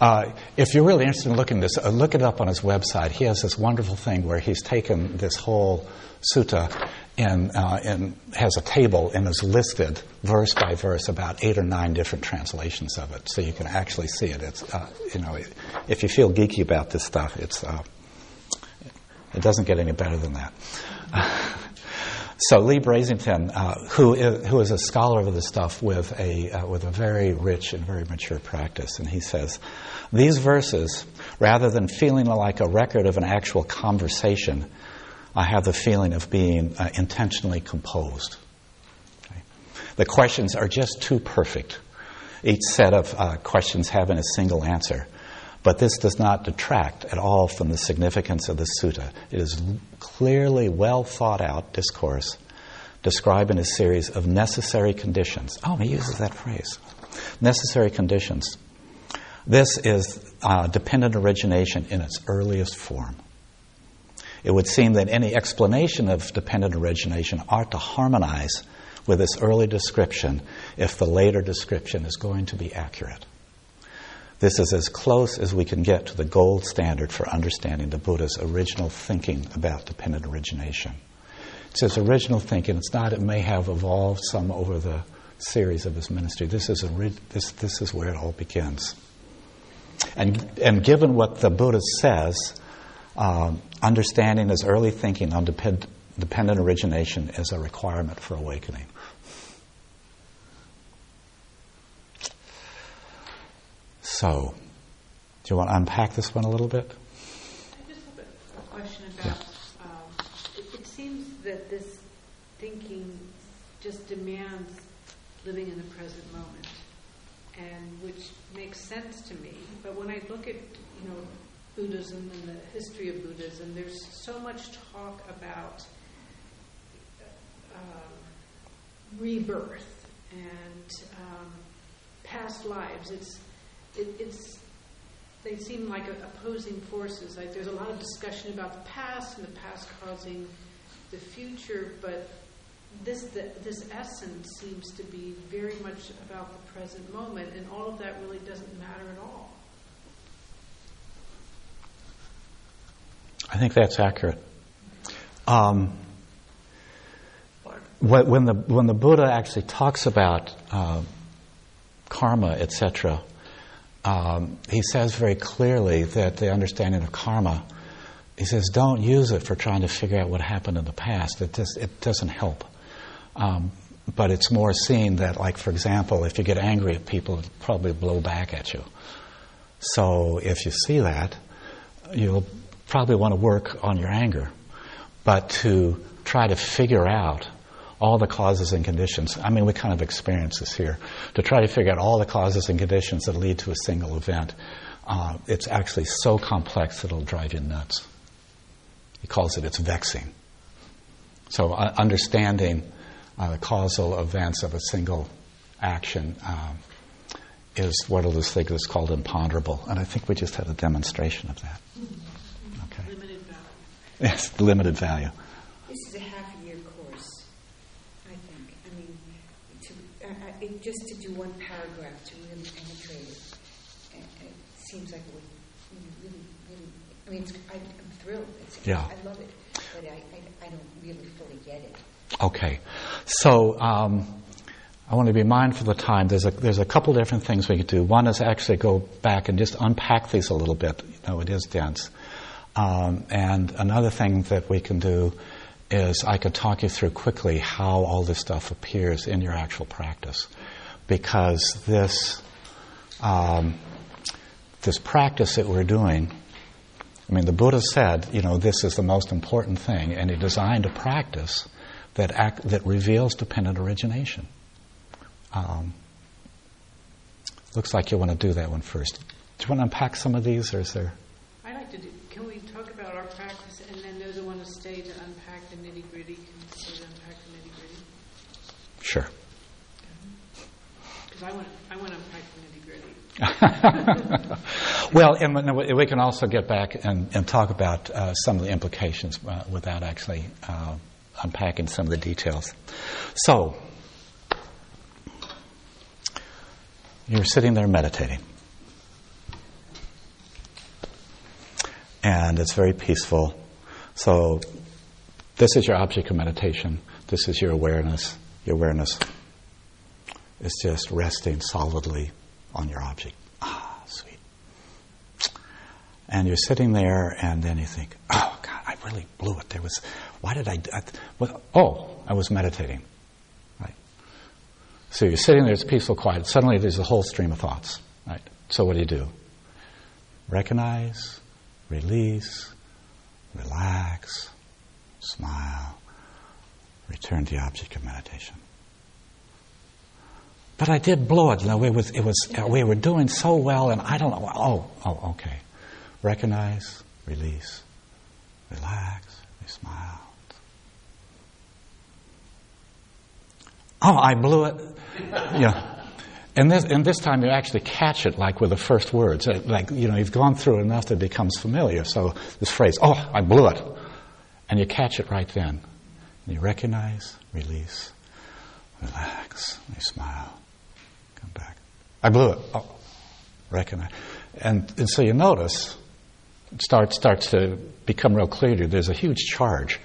uh, if you're really interested in looking this, uh, look it up on his website. He has this wonderful thing where he's taken this whole sutta and, uh, has a table and is listed verse by verse about eight or nine different translations of it, so you can actually see it. It's uh, you know, if you feel geeky about this stuff, it's uh, it doesn't get any better than that. So Lee Brasington, uh, who, is, who is a scholar of this stuff with a, uh, with a very rich and very mature practice, and he says, these verses, rather than feeling like a record of an actual conversation, I have the feeling of being uh, intentionally composed. Okay? The questions are just too perfect. Each set of uh, questions having a single answer. But this does not detract at all from the significance of the sutta. It is clearly well thought out discourse describing a series of necessary conditions. Oh, he uses that phrase necessary conditions. This is uh, dependent origination in its earliest form. It would seem that any explanation of dependent origination ought to harmonize with this early description if the later description is going to be accurate. This is as close as we can get to the gold standard for understanding the Buddha's original thinking about dependent origination. It's his original thinking. It's not, it may have evolved some over the series of his ministry. This is, this, this is where it all begins. And, and given what the Buddha says, um, understanding his early thinking on depend, dependent origination is a requirement for awakening. So, do you want to unpack this one a little bit? I just have a, question about. Yeah. Um, it, it seems that this thinking just demands living in the present moment, and which makes sense to me. But when I look at you know Buddhism and the history of Buddhism, there's so much talk about um, rebirth and um, past lives. It's it, it's they seem like opposing forces. Like there's a lot of discussion about the past and the past causing the future, but this the, this essence seems to be very much about the present moment, and all of that really doesn't matter at all. I think that's accurate. Um, when the when the Buddha actually talks about uh, karma, etc., um, he says very clearly that the understanding of karma, he says, don't use it for trying to figure out what happened in the past. It just it doesn't help. Um, but it's more seen that, like for example, if you get angry at people, probably blow back at you. So if you see that, you'll probably want to work on your anger. But to try to figure out all the causes and conditions. I mean, we kind of experience this here. To try to figure out all the causes and conditions that lead to a single event, uh, it's actually so complex that it'll drive you nuts. He calls it it's vexing. So, uh, understanding uh, the causal events of a single action um, is what think is called imponderable. And I think we just had a demonstration of that. Okay. Limited value. Yes, limited value. just to do one paragraph to really penetrate it, uh, it seems like it would really, really, I mean, I, am thrilled. It's, yeah. I love it, but I, I, I, don't really fully get it. Okay. So, um, I want to be mindful of the time. There's a, there's a couple different things we could do. One is actually go back and just unpack these a little bit. You know, it is dense. Um, and another thing that we can do is I could talk you through quickly how all this stuff appears in your actual practice because this um, this practice that we're doing. I mean, the Buddha said, you know, this is the most important thing, and he designed a practice that act, that reveals dependent origination. Um, looks like you want to do that one first. Do you want to unpack some of these, or is there? I like to do. Can we talk about our practice, and then those who want to stay to unpack the nitty gritty can stay to unpack the nitty gritty? Sure. Because I want, I want to unpack the nitty gritty. well, and we can also get back and, and talk about uh, some of the implications uh, without actually uh, unpacking some of the details. So, you're sitting there meditating. And it's very peaceful. So, this is your object of meditation. This is your awareness. Your awareness is just resting solidly on your object. Ah, sweet. And you're sitting there, and then you think, oh, God, I really blew it. There was, why did I, I oh, I was meditating. Right? So you're sitting there, it's peaceful, quiet. Suddenly there's a whole stream of thoughts. Right? So what do you do? Recognize, release, relax, smile, return to the object of meditation. but I did blow it. It was, it was, uh, we were doing so well, and I don't know. Oh, oh, okay. Recognize, release, relax, we smile. Oh, I blew it. Yeah. And this, and this time you actually catch it like with the first words. Uh, Like, you know, you've gone through enough that it becomes familiar. So this phrase, oh, I blew it. And you catch it right then. And you recognize, release, relax, you smile, come back. I blew it. Oh, recognize. And, and so you notice, it starts, starts to become real clear to you, there's a huge charge,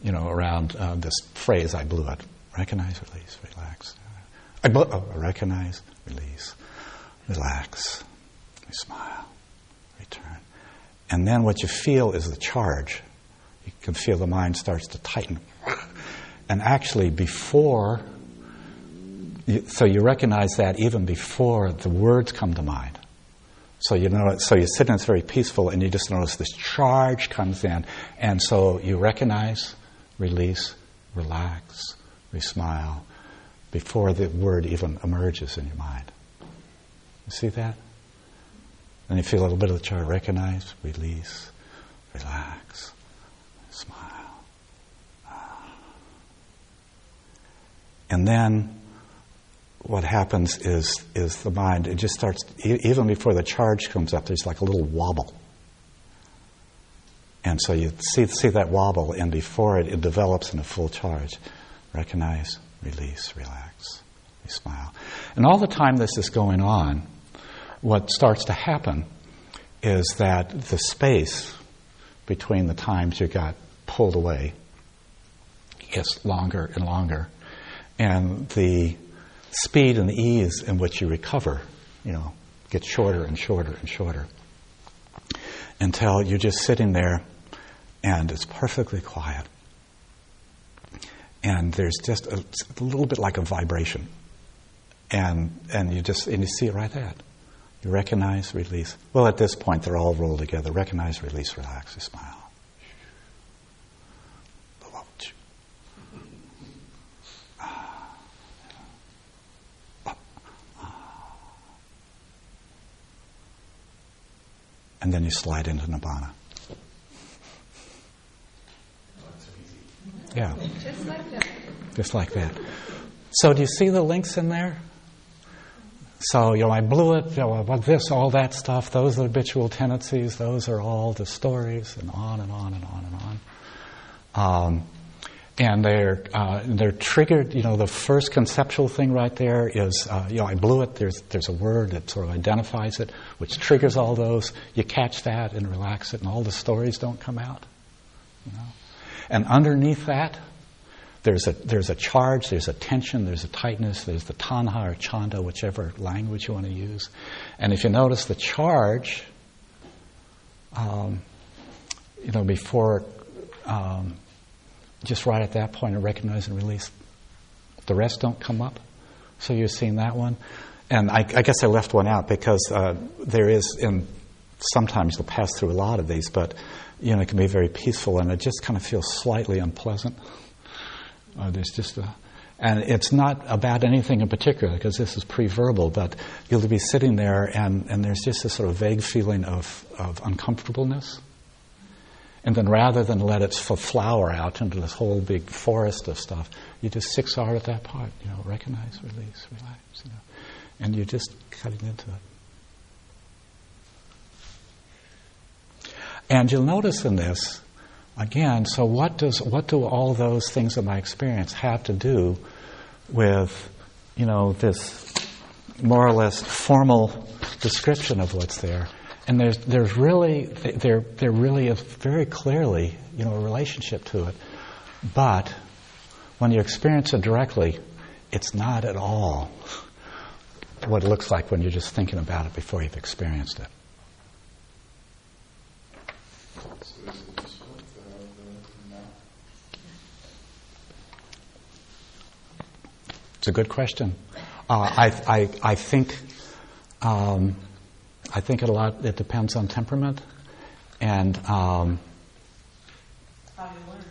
you know, around uh, this phrase, I blew it. Recognize, release, relax. I oh, recognize, release, relax, you smile, return. And then what you feel is the charge. You can feel the mind starts to tighten. And actually, before, you, so you recognize that even before the words come to mind. So you know, so you sit and it's very peaceful, and you just notice this charge comes in, and so you recognize, release, relax, we smile, before the word even emerges in your mind. You see that? Then you feel a little bit of the charge. Recognize, release, relax, smile. Ah. And then what happens is, is the mind, it just starts, even before the charge comes up, there's like a little wobble. And so you see, see that wobble, and before it, it develops in a full charge. Recognize, release, relax, we smile. And all the time this is going on, what starts to happen is that the space between the times you got pulled away gets longer and longer. And the speed and the ease in which you recover, you know, gets shorter and shorter and shorter. Until you're just sitting there and it's perfectly quiet. And there's just a, a little bit like a vibration. And, and you just and you see it right there. You recognize, release. Well, at this point, they're all rolled together. Recognize, release, relax, you smile. And then you slide into Nibbana. Yeah. Just like that. Just like that. So, do you see the links in there? So, you know, I blew it, you know, this, all that stuff, those are habitual tendencies, those are all the stories, and on and on and on and on. Um, and they're, uh, they're triggered, you know, the first conceptual thing right there is, uh, you know, I blew it, there's, there's a word that sort of identifies it, which triggers all those. You catch that and relax it, and all the stories don't come out. You know? And underneath that, there's a, there's a charge, there's a tension, there's a tightness, there's the tanha or chanda, whichever language you want to use. And if you notice the charge, um, you know, before, um, just right at that point, recognize and release. The rest don't come up. So you're seeing that one. And I, I guess I left one out because uh, there is, in sometimes you'll pass through a lot of these, but you know, it can be very peaceful and it just kind of feels slightly unpleasant. Uh, there's just a, and it's not about anything in particular because this is pre-verbal, but you'll be sitting there and, and there's just this sort of vague feeling of, of uncomfortableness. And then rather than let it flower out into this whole big forest of stuff, you just six R's at that part, you know, recognize, release, relax, you know, and you're just cutting into it. And you'll notice in this, again, so what does what do all those things in my experience have to do with, you know, this more or less formal description of what's there? And there's there's really there there really is very clearly, you know, a relationship to it. But when you experience it directly, it's not at all what it looks like when you're just thinking about it before you've experienced it. It's a good question. Uh, I, I, I think um, I think it a lot. It depends on temperament and um, How you learn.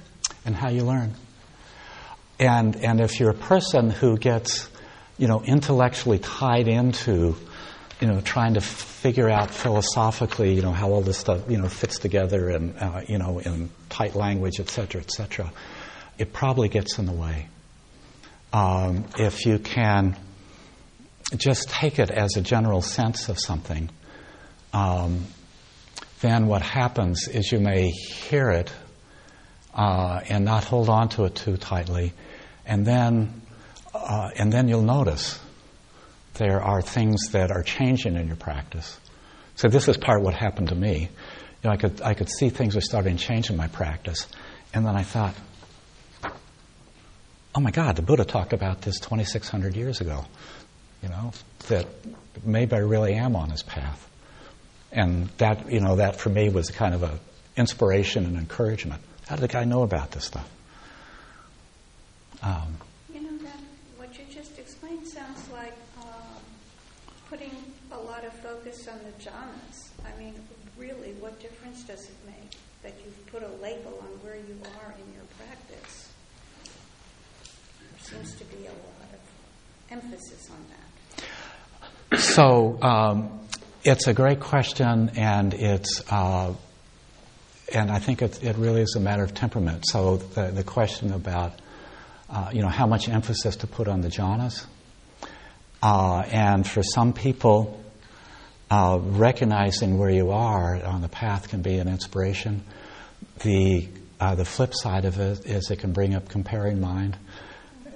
and how you learn. And and if you're a person who gets you know, intellectually tied into, you know, trying to figure out philosophically, you know, how all this stuff, you know, fits together and, uh, you know, in tight language, et cetera, et cetera, it probably gets in the way. Um, if you can just take it as a general sense of something, um, then what happens is you may hear it uh, and not hold on to it too tightly, and then uh, and then you'll notice there are things that are changing in your practice. So this is part of what happened to me. You know, I could I could see things were starting to change in my practice, and then I thought, oh my God, the Buddha talked about this 2,600 years ago. You know that maybe I really am on his path, and that you know that for me was kind of a inspiration and encouragement. How did the guy know about this stuff? Um, You know, that what you just explained sounds like um, putting a lot of focus on the jhanas. I mean, really, what difference does it make that you've put a label on where you are in your practice? There seems to be a lot of emphasis on that. So um, it's a great question, and it's uh, and I think it, it really is a matter of temperament. So the, the question about uh, you know how much emphasis to put on the jhanas, uh, and for some people, uh, recognizing where you are on the path can be an inspiration. The uh, the flip side of it is it can bring up comparing mind.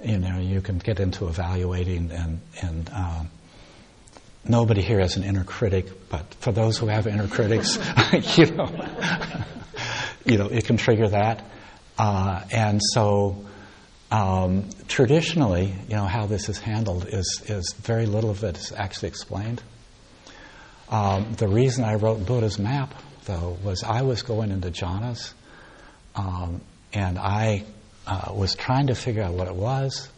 You know, you can get into evaluating and and um, nobody here has an inner critic, but for those who have inner critics, you know, you know, it can trigger that. Uh, and so, um, traditionally, you know, how this is handled is is very little of it is actually explained. Um, the reason I wrote Buddha's map, though, was I was going into jhanas, um, and I uh, was trying to figure out what it was,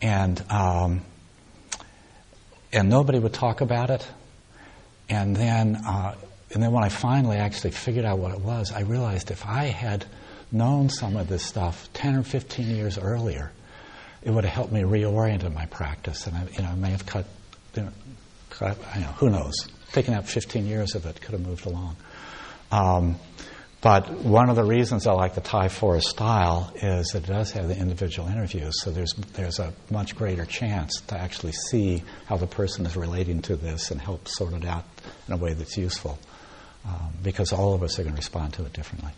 and um, and nobody would talk about it. And then, uh, and then when I finally actually figured out what it was, I realized if I had known some of this stuff 10 or 15 years earlier, it would have helped me reorient in my practice, and I, you know, I may have cut, you know, cut, you know, who knows? Taking out 15 years of it could have moved along. Um, but one of the reasons I like the Thai forest style is it does have the individual interviews, so there's there's a much greater chance to actually see how the person is relating to this and help sort it out in a way that's useful, um, because all of us are going to respond to it differently.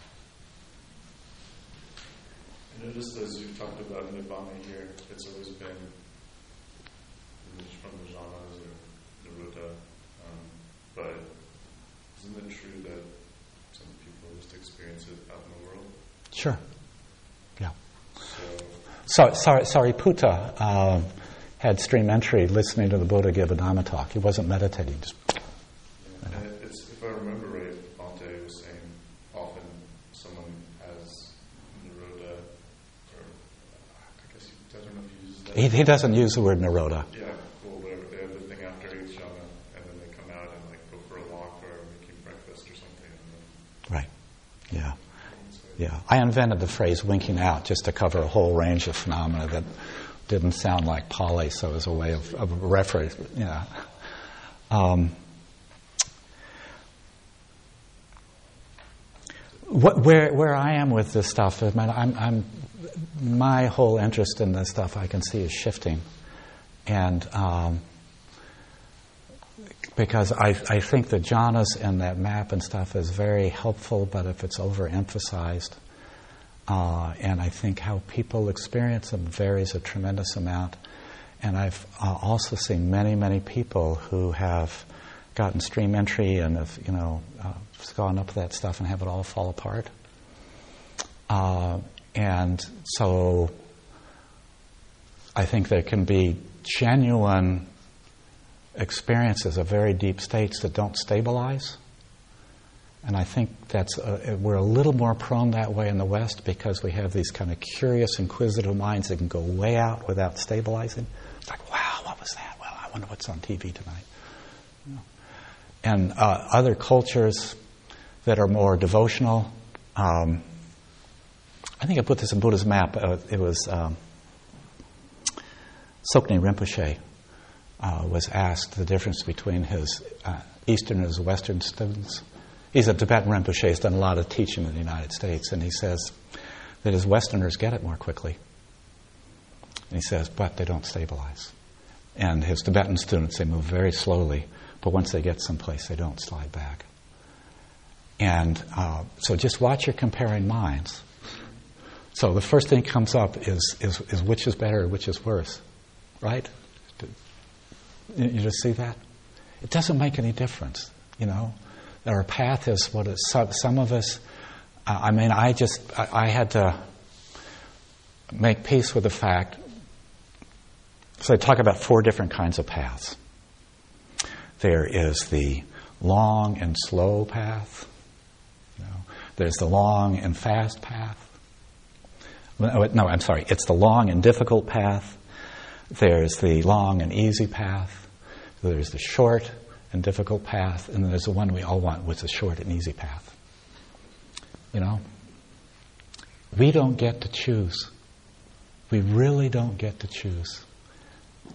I noticed as you've talked about Nibbana here, it's always been from the jhanas or Nirodha, um, but isn't it true that some people just experience it out in the world? Sure. Yeah. So, So, sorry, Sariputta uh, had stream entry listening to the Buddha give a Dhamma talk. He wasn't meditating. Just, and it- it's, if I remember right, Bhante was saying often someone has Nirodha, or I guess he, I don't know if he uses that. he, he doesn't use the word Nirodha. Yeah, cool, whatever. They have the thing after each jhana, and then they come out and like go for a walk or making breakfast or something. And Right. Yeah. Yeah. I invented the phrase winking out just to cover a whole range of phenomena that didn't sound like Pali, so was a way of, of reference. Yeah. Um, what, where, where I am with this stuff, I'm, I'm, my whole interest in this stuff I can see is shifting. And um, because I, I think the jhanas and that map and stuff is very helpful, but if it's overemphasized, uh, and I think how people experience them varies a tremendous amount. And I've uh, also seen many, many people who have gotten stream entry and have, you know, uh, gone up that stuff and have it all fall apart. Uh, and so I think there can be genuine experiences of very deep states that don't stabilize. And I think that's uh, we're a little more prone that way in the West because we have these kind of curious, inquisitive minds that can go way out without stabilizing. It's like, wow, what was that? Well, I wonder what's on TV tonight. And uh, other cultures that are more devotional. Um, I think I put this in Buddha's map. Uh, it was um, Tsoknyi Rinpoche uh, was asked the difference between his uh, Eastern and his Western students. He's a Tibetan Rinpoche, he's done a lot of teaching in the United States, and he says that his Westerners get it more quickly. And he says, but they don't stabilize. And his Tibetan students, they move very slowly, but once they get someplace, they don't slide back. And uh, so just watch your comparing minds. So the first thing comes up is, is, is which is better, which is worse, right? You, just see that? It doesn't make any difference, you know. Our path is what is, some, of us, I mean, I just, I, had to make peace with the fact. So I talk about four different kinds of paths. There is the long and slow path. You know, there's the long and fast path. Oh, no, I'm sorry. It's the long and difficult path. There's the long and easy path. There's the short and difficult path. And then there's the one we all want, which is the short and easy path. You know? We don't get to choose. We really don't get to choose.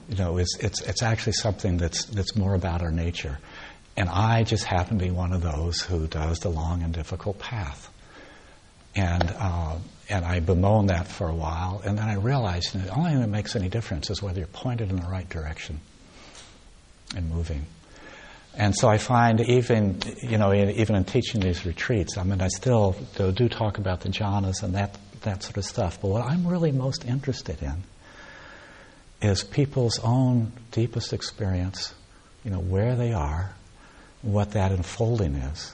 You know, it's, it's, it's actually something that's, that's more about our nature. And I just happen to be one of those who does the long and difficult path. And, uh, and I bemoaned that for a while, and then I realized the only thing that makes any difference is whether you're pointed in the right direction and moving. And so I find even, you know, even in teaching these retreats, I mean, I still do talk about the jhanas and that, that sort of stuff. But what I'm really most interested in is people's own deepest experience, you know, where they are, what that unfolding is,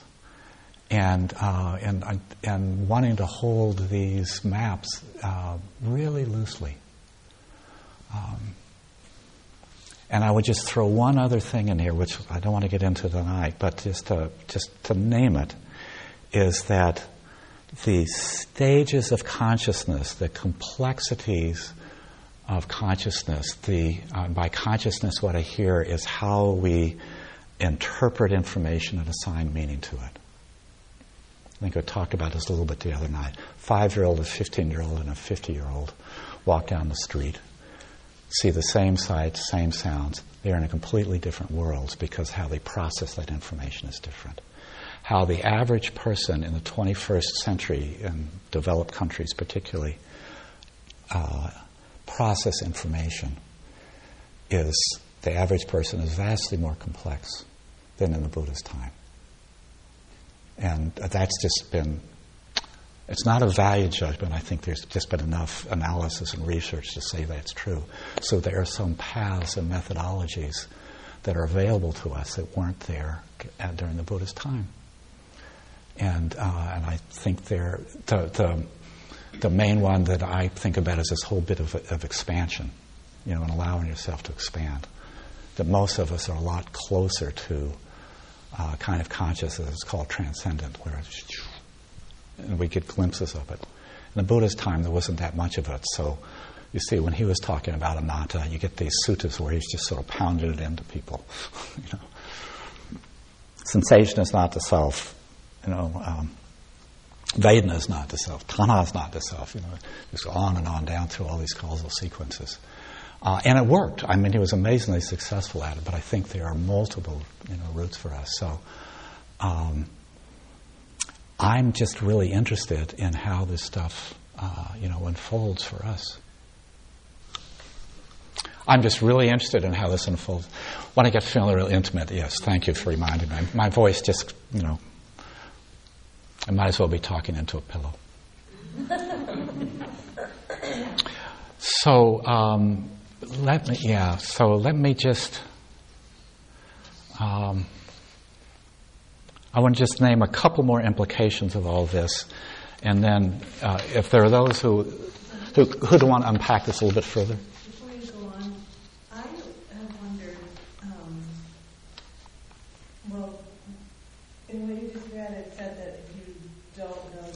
and uh, and and wanting to hold these maps uh, really loosely. Um, and I would just throw one other thing in here, which I don't want to get into tonight, but just to just to name it, is that the stages of consciousness, the complexities of consciousness, the uh, by consciousness, what I hear is how we interpret information and assign meaning to it. I think I talked about this a little bit the other night. Five year old, a 15 year old, and a 50 year old walk down the street, see the same sights, same sounds. They're in a completely different world because how they process that information is different. How the average person in the 21st century, in developed countries particularly, uh, process information is the average person is vastly more complex than in the Buddha's time. And that's just been, it's not a value judgment. I think there's just been enough analysis and research to say that's true. So there are some paths and methodologies that are available to us that weren't there during the Buddha's time. And, uh, and I think they're, the, the, the main one that I think about is this whole bit of, of expansion, you know, and allowing yourself to expand. That most of us are a lot closer to uh, kind of consciousness that's called transcendent, where and we get glimpses of it. In the Buddha's time, there wasn't that much of it. So you see, when he was talking about anatta, you get these suttas where he's just sort of pounded it into people. you know, sensation is not the self. You know, um, Vedana is not the self. Tanha is not the self. You know, just on and on down through all these causal sequences. Uh, and it worked. I mean, he was amazingly successful at it, but I think there are multiple you know, routes for us. So um, I'm just really interested in how this stuff uh, you know, unfolds for us. I'm just really interested in how this unfolds. When I get feeling real intimate, yes, thank you for reminding me. My voice just, you know, I might as well be talking into a pillow. so, um, let me, yeah, so let me just, um, I want to just name a couple more implications of all this. And then, uh, if there are those who, who, who want to unpack this a little bit further. Before you go on, I have wondered, um, well, in read, it said that if you don't know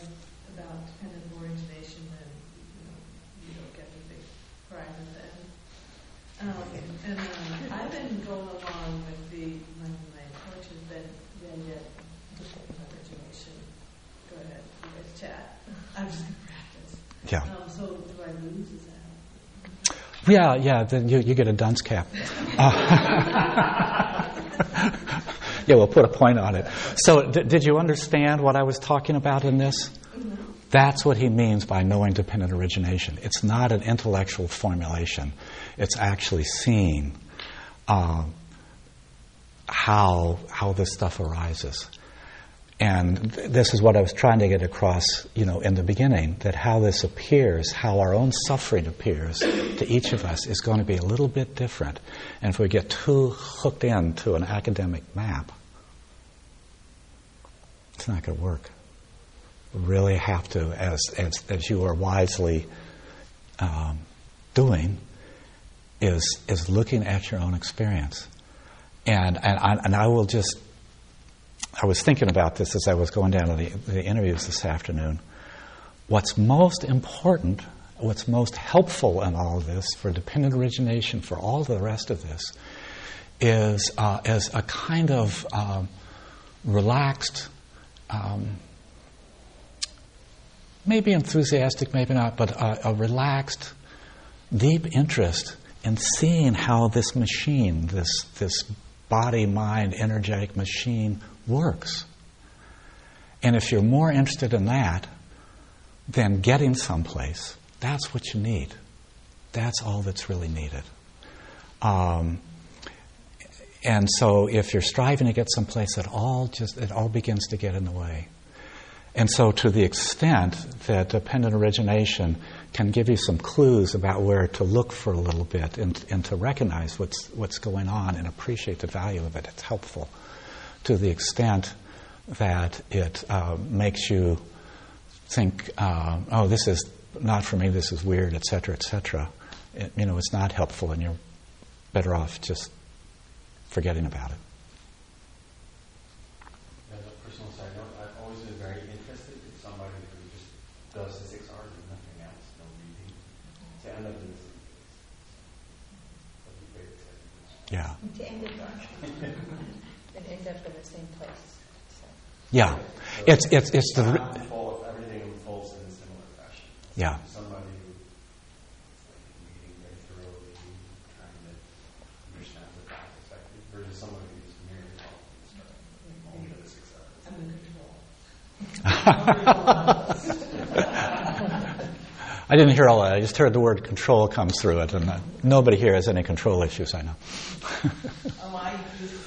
about kind of more information, then you, know, you don't get the big prize at the end. Um, and um, I've been going along with the, my, my approach has been, yeah, yeah, just get my origination. Go ahead, you guys chat. I'm just going to practice. Yeah. Um, so do I lose? Yeah, yeah, then you, you get a dunce cap. Uh, yeah, we'll put a point on it. So, d- did you understand what I was talking about in this? That's what he means by knowing dependent origination. It's not an intellectual formulation, it's actually seeing uh, how, how this stuff arises. And th- this is what I was trying to get across, you know, in the beginning, that how this appears, how our own suffering appears to each of us is going to be a little bit different. And if we get too hooked into an academic map, it's not going to work really have to, as, as, as you are wisely um, doing, is, is looking at your own experience. And, and, I, and I will just, I was thinking about this as I was going down to the, the interviews this afternoon. What's most important, what's most helpful in all of this for dependent origination, for all the rest of this, is uh, as a kind of um, relaxed, um, maybe enthusiastic, maybe not, but a, a, relaxed, deep interest in seeing how this machine, this, this body, mind, energetic machine works. And if you're more interested in that than getting someplace, that's what you need. That's all that's really needed. Um, and so if you're striving to get someplace, it all just it all begins to get in the way. And so, to the extent that dependent origination can give you some clues about where to look for a little bit and, and, to recognize what's, what's going on and appreciate the value of it, it's helpful. To the extent that it uh, makes you think, uh, oh, this is not for me, this is weird, etc., cetera, et cetera, it, you know, it's not helpful and you're better off just forgetting about it. As a personal side note, I've always been very interested in somebody who just does the six R's and nothing else, no Yeah. To end it and end up in the same place. So. Yeah, so it's it's it's the. Unfold, everything unfolds in a similar fashion. Yeah. Somebody who like reading very thoroughly, trying to understand the that perspective, versus somebody who's merely following only the six. I'm in control. I didn't hear all that. I just heard the word control come through it, and uh, nobody here has any control issues, I know. oh, I do find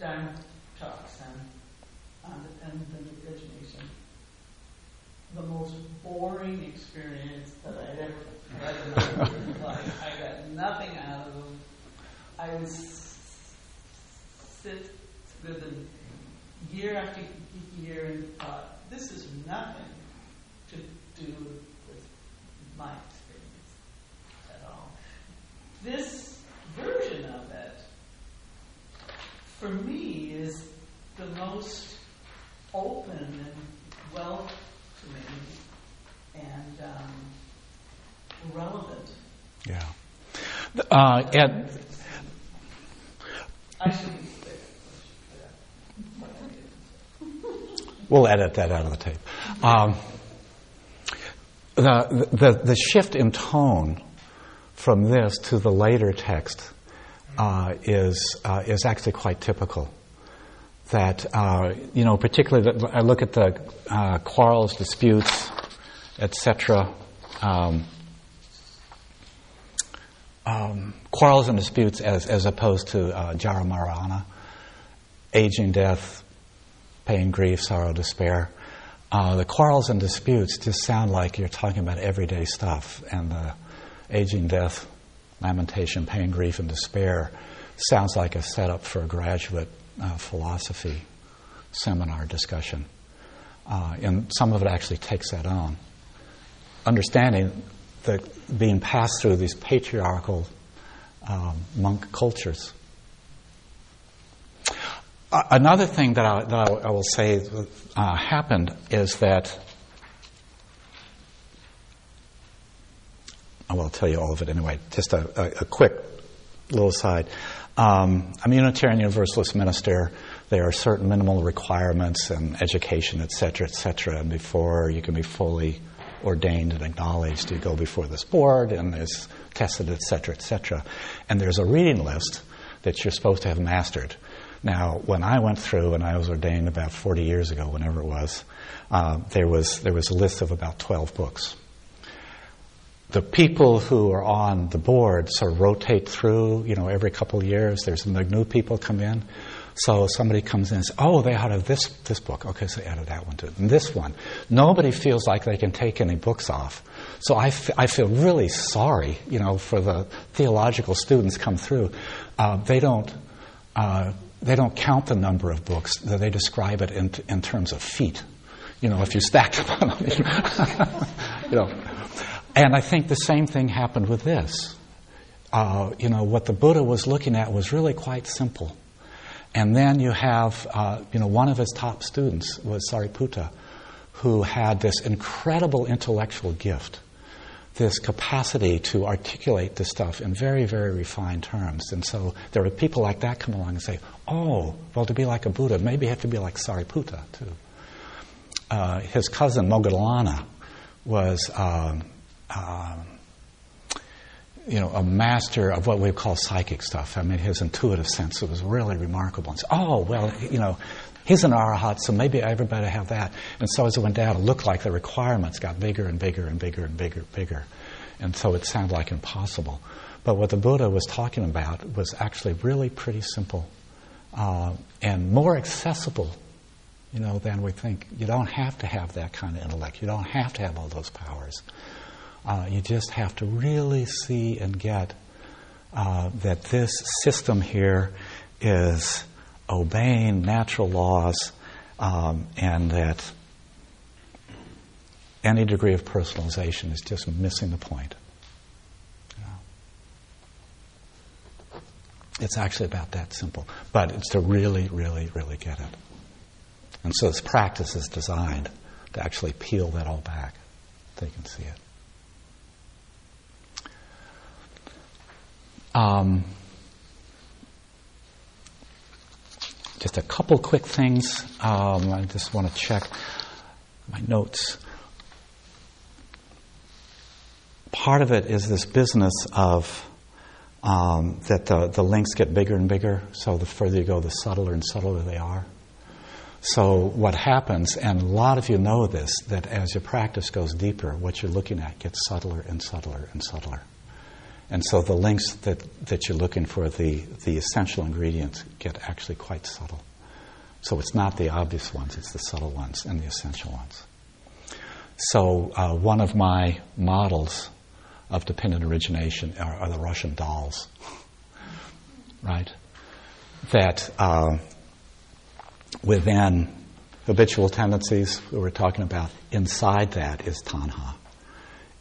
Dharma talks and on dependent origination the most boring experience that I'd ever had in my life. I got nothing out of them. I would sit with them year after year and thought, this is nothing to do with my experience at all. This version of it, for me, is the most open and welcoming and um, relevant. Yeah. Uh, and I should We'll edit that out of the tape. Um, the, the, the shift in tone from this to the later text uh, is, uh, is actually quite typical. That, uh, you know, particularly, that I look at the uh, quarrels, disputes, etc. Um, um, quarrels and disputes as, as opposed to uh, jara marana, aging, death, pain, grief, sorrow, despair. Uh, the quarrels and disputes just sound like you're talking about everyday stuff, and the aging, death, lamentation, pain, grief, and despair sounds like a setup for a graduate uh, philosophy seminar discussion. Uh, and some of it actually takes that on. Understanding that being passed through these patriarchal um, monk cultures another thing that I, that I will say uh, happened is that I will tell you all of it anyway. Just a, a, a quick little aside. Um, I'm a Unitarian Universalist minister. There are certain minimal requirements and education, et cetera, et cetera, and before you can be fully ordained and acknowledged. You go before this board and is tested, et cetera, et cetera. And there's a reading list that you're supposed to have mastered. Now, when I went through and I was ordained about 40 years ago, whenever it was, uh, there was there was a list of about 12 books. The people who are on the board sort of rotate through, you know, every couple of years. There's the new people come in. So somebody comes in and says, "Oh, they to this this book." Okay, so they added that one to it. And this one. Nobody feels like they can take any books off. So I, f- I feel really sorry, you know, for the theological students come through. Uh, they don't. Uh, they don't count the number of books. They describe it in, in terms of feet. You know, if you stack them on you know. And I think the same thing happened with this. Uh, you know, what the Buddha was looking at was really quite simple. And then you have, uh, you know, one of his top students was Sariputta, who had this incredible intellectual gift this capacity to articulate this stuff in very, very refined terms. And so there were people like that come along and say, oh, well, to be like a Buddha, maybe you have to be like Sariputta, too. Uh, his cousin, Moggallana, was, um, uh, you know, a master of what we call psychic stuff. I mean, his intuitive sense was really remarkable. And so, oh, well, you know, He's an arahat, so maybe everybody have that. And so as it went down, it looked like the requirements got bigger and bigger and bigger and bigger and bigger. And so it sounded like impossible. But what the Buddha was talking about was actually really pretty simple uh, and more accessible, you know, than we think. You don't have to have that kind of intellect. You don't have to have all those powers. Uh, you just have to really see and get uh, that this system here is obeying natural laws um, and that any degree of personalization is just missing the point. It's actually about that simple, but it's to really, really, really get it. And so this practice is designed to actually peel that all back you can see it. Um, just a couple quick things. Um, I just want to check my notes. Part of it is this business of um, that the, the links get bigger and bigger, so the further you go, the subtler and subtler they are. So, what happens, and a lot of you know this, that as your practice goes deeper, what you're looking at gets subtler and subtler and subtler. And so the links that, that you're looking for, the, the essential ingredients, get actually quite subtle. So it's not the obvious ones, it's the subtle ones and the essential ones. So uh, one of my models of dependent origination are, are the Russian dolls, right? That uh, within habitual tendencies we were talking about, inside that is tanha.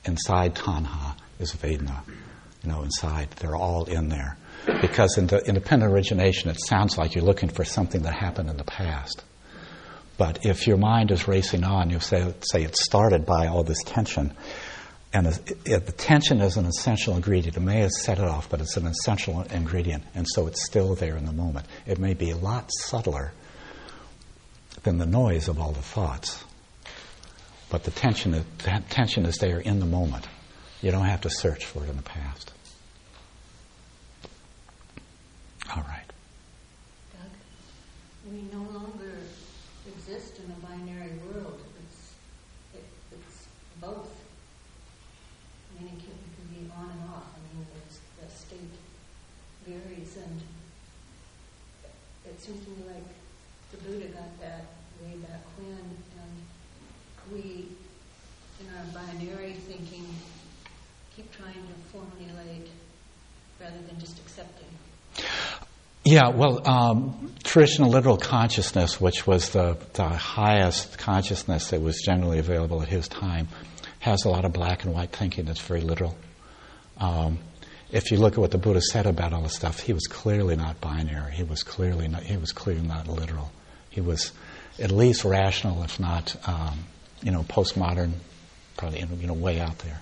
Inside tanha is vedana know, inside. They're all in there. Because in the in dependent origination, it sounds like you're looking for something that happened in the past. But if your mind is racing on, you say, say it started by all this tension. And the tension is an essential ingredient. It may have set it off, but it's an essential ingredient. And so it's still there in the moment. It may be a lot subtler than the noise of all the thoughts. But the tension, the tension is there in the moment. You don't have to search for it in the past. All right. Doug, we no longer exist in a binary world. It's, it, it's both. I mean, it can, it can be on and off. I mean, the state varies, and it seems to me like the Buddha got that way back when, and we, in our binary thinking, keep trying to formulate rather than just accepting? Yeah, well, um, traditional literal consciousness, which was the, the highest consciousness that was generally available at his time, has a lot of black and white thinking that's very literal. Um, if you look at what the Buddha said about all this stuff, he was clearly not binary. He was clearly not, he was clearly not literal. He was at least rational, if not, um, you know, postmodern, probably you know, way out there.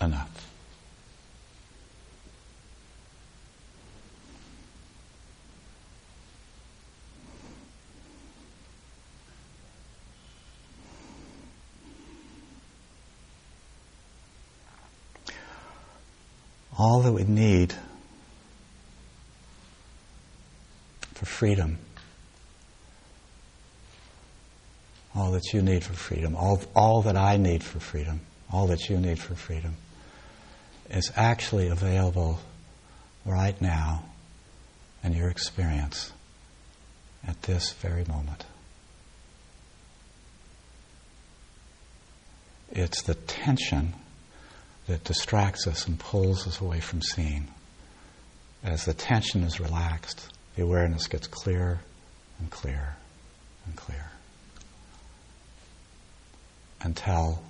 enough. All that we need for freedom. All that you need for freedom. All, all that I need for freedom. All that you need for freedom is actually available right now in your experience at this very moment. It's the tension that distracts us and pulls us away from seeing. As the tension is relaxed, the awareness gets clearer and clearer and clearer. Until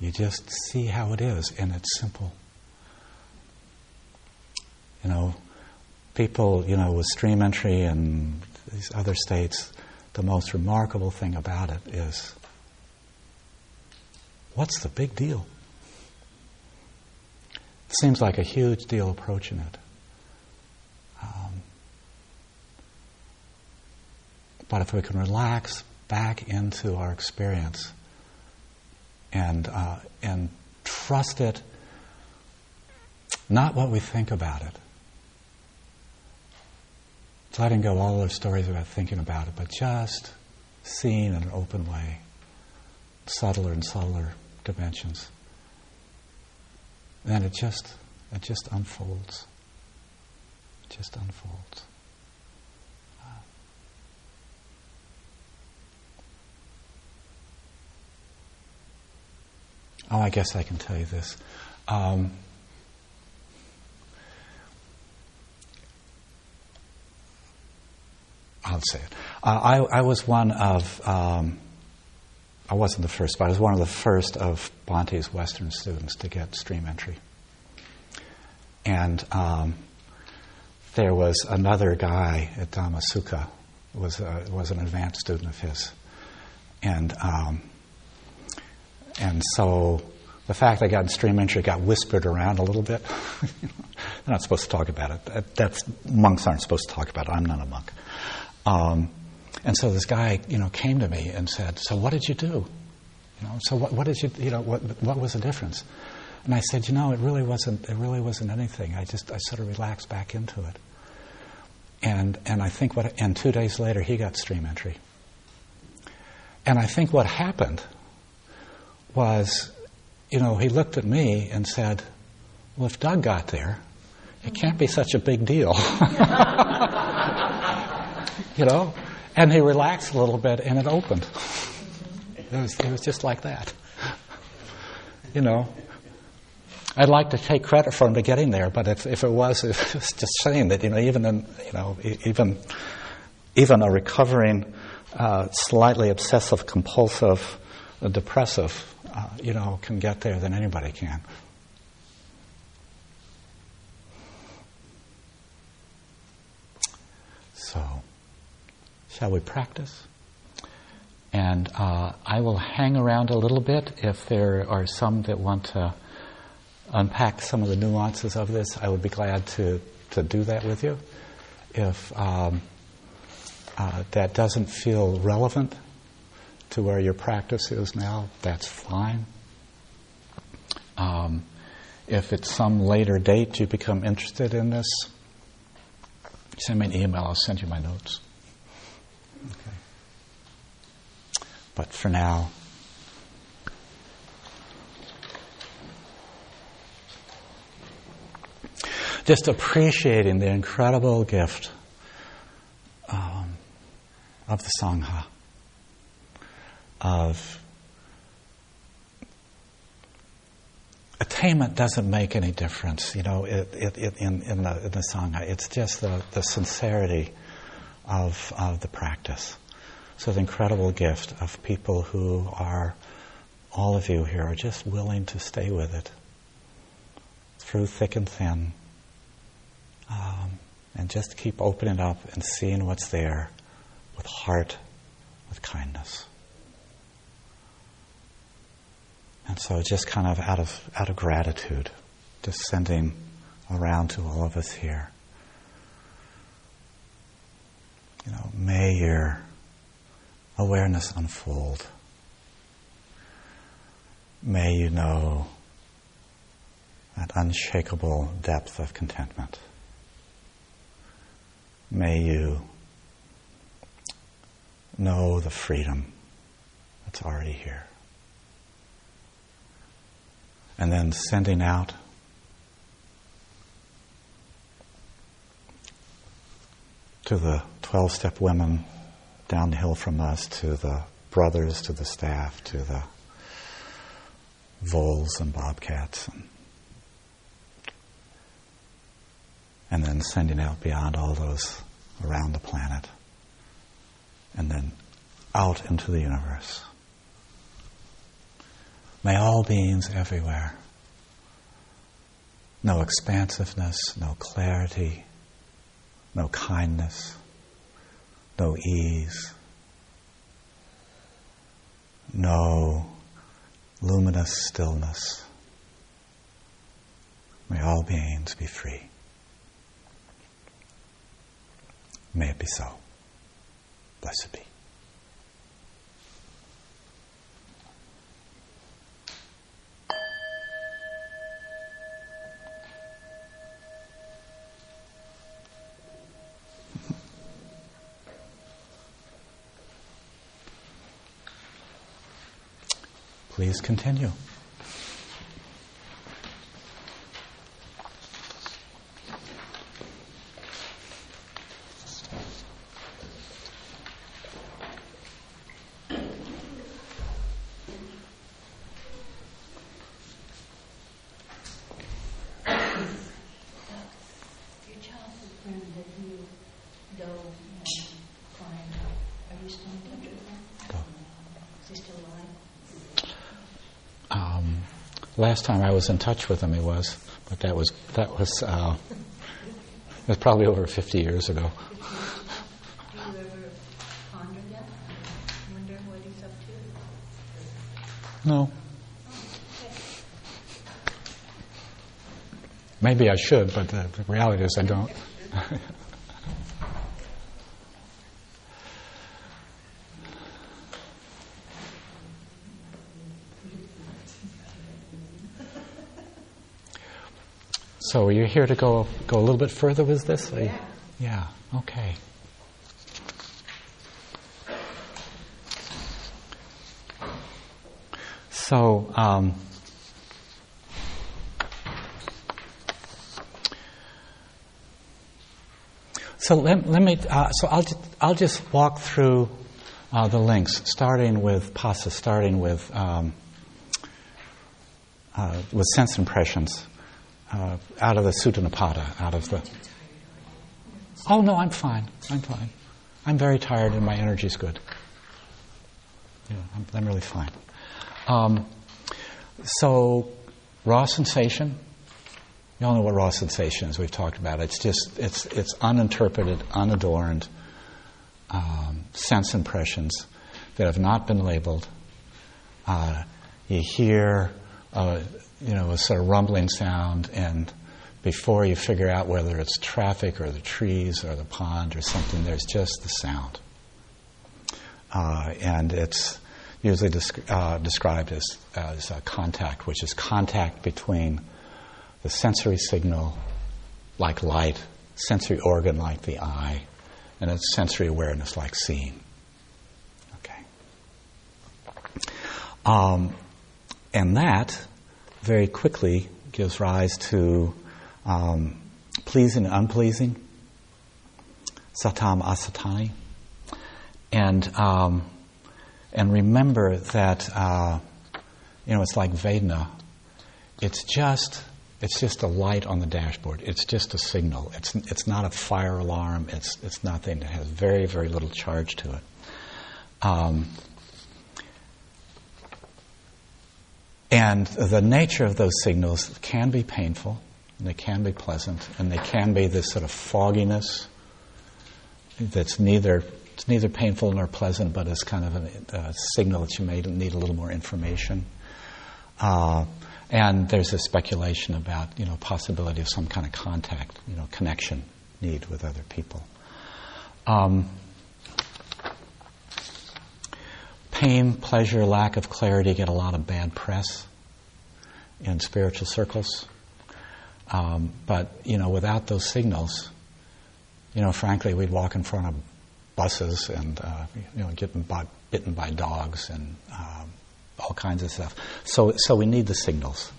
you just see how it is and it's simple. You know, people, you know, with stream entry and these other states, the most remarkable thing about it is what's the big deal? It seems like a huge deal approaching it. Um, but if we can relax back into our experience and uh, and trust it, not what we think about it. It's letting go all those stories about thinking about it, but just seeing in an open way, subtler and subtler dimensions. Then it just it just unfolds. It just unfolds. Oh, I guess I can tell you this. Um, I'll say it. Uh, I, I, was one of, um, I wasn't the first, but I was one of the first of Bhante's Western students to get stream entry. And um, there was another guy at Dhammasukha, was, was an advanced student of his. And um, and so the fact I got stream entry got whispered around a little bit. They're not supposed to talk about it. That's monks aren't supposed to talk about it. I'm not a monk. Um, and so this guy, you know, came to me and said, "So what did you do? You know, so what, what did you, you know, what, what was the difference?" And I said, "You know, it really wasn't. It really wasn't anything. I just, I sort of relaxed back into it." And and I think what, and two days later, he got stream entry. And I think what happened was, you know, he looked at me and said, Well, if Doug got there, it can't be such a big deal. you know? And he relaxed a little bit and it opened. It was, it was just like that. You know? I'd like to take credit for him to getting there, but if, if it was, it was just saying that, you know, even in, you know, even, even a recovering, uh, slightly obsessive compulsive, uh, depressive uh, you know, can get there than anybody can. So, shall we practice? And uh, I will hang around a little bit if there are some that want to unpack some of the nuances of this. I would be glad to, to do that with you. If um, uh, that doesn't feel relevant, to where your practice is now, that's fine. Um, if at some later date you become interested in this, send me an email, I'll send you my notes. Okay. But for now, just appreciating the incredible gift um, of the Sangha of attainment doesn't make any difference, you know, it, it, it, in, in, the, in the Sangha. It's just the, the sincerity of, of the practice. So the incredible gift of people who are, all of you here, are just willing to stay with it through thick and thin. Um, and just keep opening up and seeing what's there with heart, with kindness. And so just kind of out of out of gratitude, just sending around to all of us here. You know, may your awareness unfold. May you know that unshakable depth of contentment. May you know the freedom that's already here. And then sending out to the 12 step women down the hill from us, to the brothers, to the staff, to the voles and bobcats, and, and then sending out beyond all those around the planet, and then out into the universe. May all beings everywhere. No expansiveness, no clarity, no kindness, no ease, no luminous stillness. May all beings be free. May it be so. Blessed be. Please continue. Your childhood friend that you dove and climbed, are you still in touch with him? Is he still alive? Um, last time I was in touch with him, he was, but that was that was uh, it was probably over 50 years ago. Do you ever ponder that? Wonder what he's up to? No. Maybe I should, but the reality is I don't. so are you here to go go a little bit further with this? You- yeah. Okay. So. Um, So let, let me. Uh, so I'll just, I'll just walk through uh, the links, starting with phassa, starting with um, uh, with sense impressions uh, out of the Sutta Nipata, out of the. Oh no, I'm fine. I'm fine. I'm very tired and my energy's good. Yeah, I'm, I'm really fine. Um, so, raw sensation. You all know what raw sensation is. We've talked about it. It's just it's it's uninterpreted, unadorned um, sense impressions that have not been labeled. Uh, you hear, uh, you know, a sort of rumbling sound, and before you figure out whether it's traffic or the trees or the pond or something, there's just the sound, uh, and it's usually desc- uh, described as as contact, which is contact between the sensory signal like light, sensory organ like the eye, and its sensory awareness like seeing. Okay. Um, and that very quickly gives rise to um, pleasing and unpleasing, satam asatani. And, um, and remember that, uh, you know, it's like Vedana. It's just it's just a light on the dashboard. It's just a signal. It's, it's not a fire alarm. It's, it's nothing. It has very, very little charge to it. Um, and the nature of those signals can be painful, and they can be pleasant, and they can be this sort of fogginess that's neither it's neither painful nor pleasant, but it's kind of a, a signal that you may need a little more information. Uh, and there's a speculation about, you know, possibility of some kind of contact, you know, connection need with other people. Um, pain, pleasure, lack of clarity get a lot of bad press in spiritual circles. Um, but you know, without those signals, you know, frankly, we'd walk in front of buses and uh, you know, get by, bitten by dogs and um, all kinds of stuff. So, so we need the signals.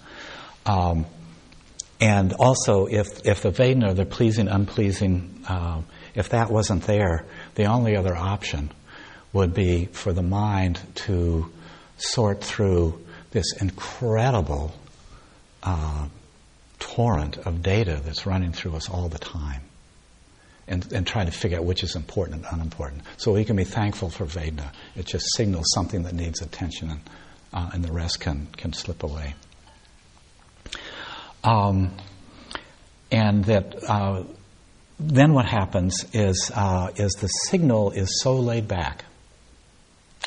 Um, and also, if if the Vedana, the pleasing, unpleasing, uh, if that wasn't there, the only other option would be for the mind to sort through this incredible uh, torrent of data that's running through us all the time and, and try to figure out which is important and unimportant. So we can be thankful for Vedana. It just signals something that needs attention and, uh, and the rest can, can slip away. Um, and that uh, then what happens is, uh, is the signal is so laid back.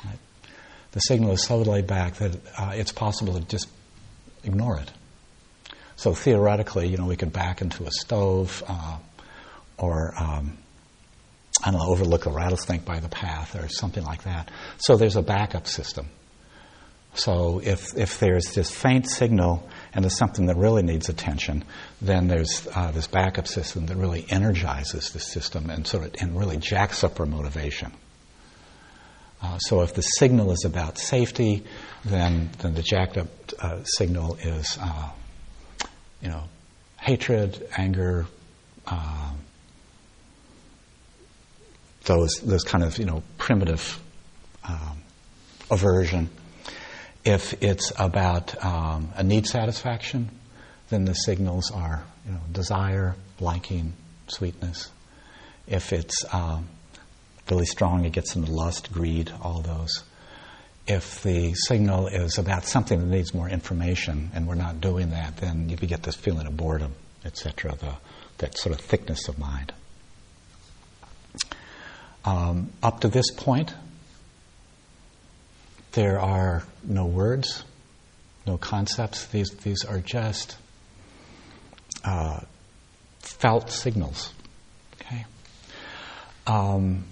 Right? The signal is so laid back that uh, it's possible to just ignore it. So theoretically, you know, we could back into a stove uh, or, um, I don't know, overlook a rattlesnake by the path or something like that. So there's a backup system. So if, if there's this faint signal and there's something that really needs attention, then there's uh, this backup system that really energizes the system and sort of and really jacks up our motivation. Uh, so if the signal is about safety, then then the jacked up uh, signal is uh, you know hatred, anger, um, those those kind of you know primitive um, aversion. If it's about um, a need satisfaction, then the signals are you know, desire, liking, sweetness. If it's um, really strong, it gets into lust, greed, all those. If the signal is about something that needs more information and we're not doing that, then you get this feeling of boredom, etc., that sort of thickness of mind. Um, up to this point, there are no words, no concepts. These, these are just uh, felt signals. Okay? Um,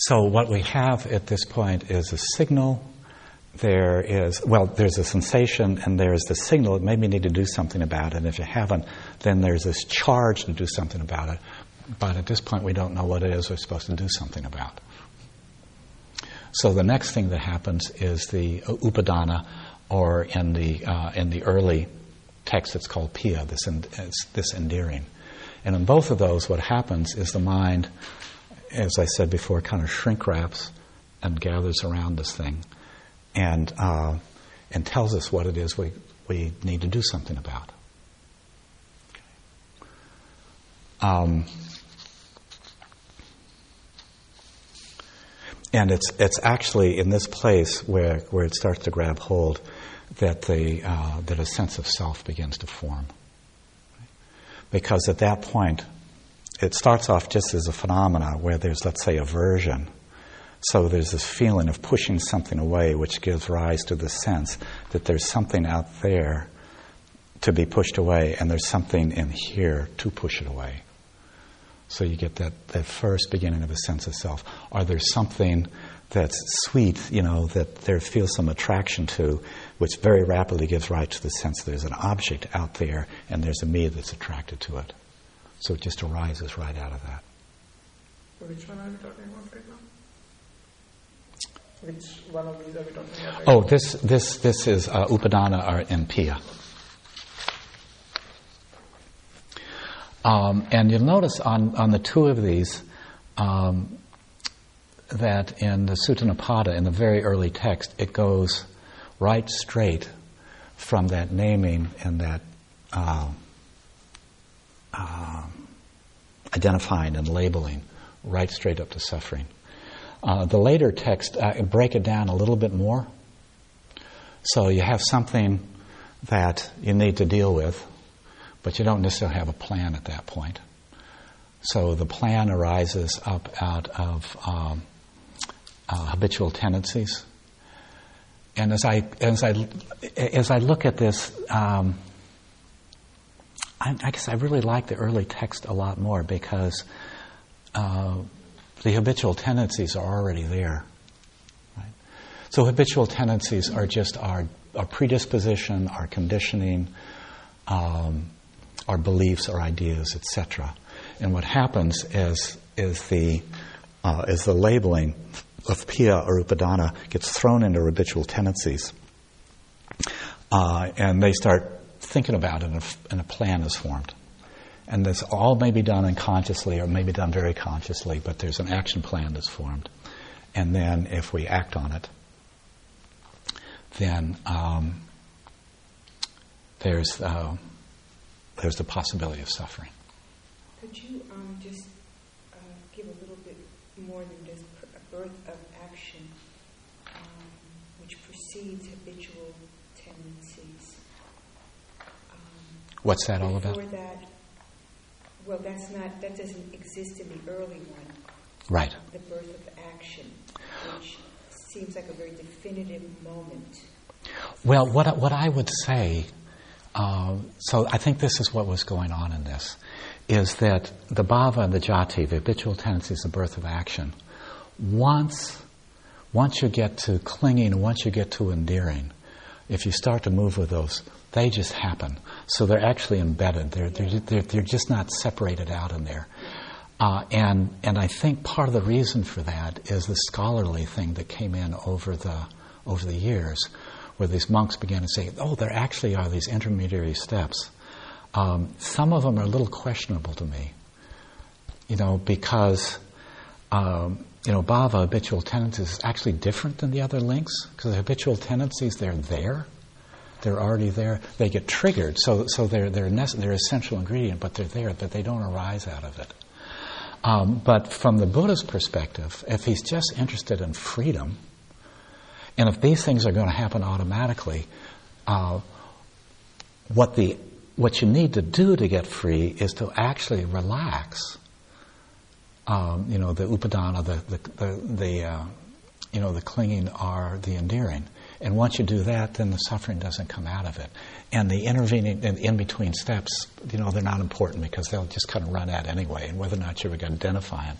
so, what we have at this point is a signal. There is, well, there's a sensation and there's the signal. It made me need to do something about it. And if you haven't, then there's this charge to do something about it. But at this point, we don't know what it is we're supposed to do something about. So the next thing that happens is the upadana, or in the uh, in the early text, it's called piya, This this endearing, and in both of those, what happens is the mind, as I said before, kind of shrink wraps and gathers around this thing, and uh, and tells us what it is we we need to do something about. Um, and it's it's actually in this place where, where it starts to grab hold that the uh, that a sense of self begins to form. Because at that point, it starts off just as a phenomena where there's let's say aversion. So there's this feeling of pushing something away, which gives rise to the sense that there's something out there to be pushed away, and there's something in here to push it away. So you get that, that first beginning of a sense of self. Are there something that's sweet, you know, that there feels some attraction to, which very rapidly gives rise to the sense there's an object out there and there's a me that's attracted to it. So it just arises right out of that. Which one are we talking about right now? Which one of these are we talking about? Right oh, this this this is uh, Upadana or Piya. Um, and you'll notice on, on the two of these um, that in the Sutta Nipata, in the very early text, it goes right straight from that naming and that uh, uh, identifying and labeling right straight up to suffering. Uh, the later text uh, break it down a little bit more. So you have something that you need to deal with, but you don't necessarily have a plan at that point. So the plan arises up out of um, uh, habitual tendencies. And as I as I as I look at this, um, I, I, guess I really like the early text a lot more because uh, the habitual tendencies are already there. Right? So habitual tendencies are just our, our predisposition, our conditioning, um, our beliefs, our ideas, etc. And what happens is is the uh, is the labeling of piya or upadana gets thrown into habitual tendencies, uh, and they start thinking about it, and a, and a plan is formed. And this all may be done unconsciously or may be done very consciously, but there's an action plan that's formed. And then if we act on it, then um, there's, uh, there's the possibility of suffering. Could you um, just uh, give a little bit more than just a birth of action, um, which precedes habitual tendencies? Um, What's that all about? That, well, that's not that doesn't exist in the early one. Right. The birth of action, which seems like a very definitive moment. Well, what I, what I would say, uh, so I think this is what was going on in this, is that the bhava and the jati, the habitual tendencies, the birth of action, once once you get to clinging, once you get to endearing, if you start to move with those, they just happen. So they're actually embedded. They're, they're, they're, they're just not separated out in there. Uh, and, and I think part of the reason for that is the scholarly thing that came in over the, over the years, where these monks began to say, oh, there actually are these intermediary steps. Um, some of them are a little questionable to me, you know, because, um, you know, bhava, habitual tendencies, is actually different than the other links, because the habitual tendencies, they're there. They're already there. They get triggered, so, so they're, they're, nece- they're essential ingredient, but they're there, but they don't arise out of it. Um, but from the Buddha's perspective, if he's just interested in freedom, and if these things are going to happen automatically, uh, what the what you need to do to get free is to actually relax. Um, you know, the upadana, the the the, the uh, you know the clinging are the endearing. And once you do that, then the suffering doesn't come out of it. And the intervening in between steps, you know, they're not important because they'll just kind of run out anyway, and whether or not you're ever identify them.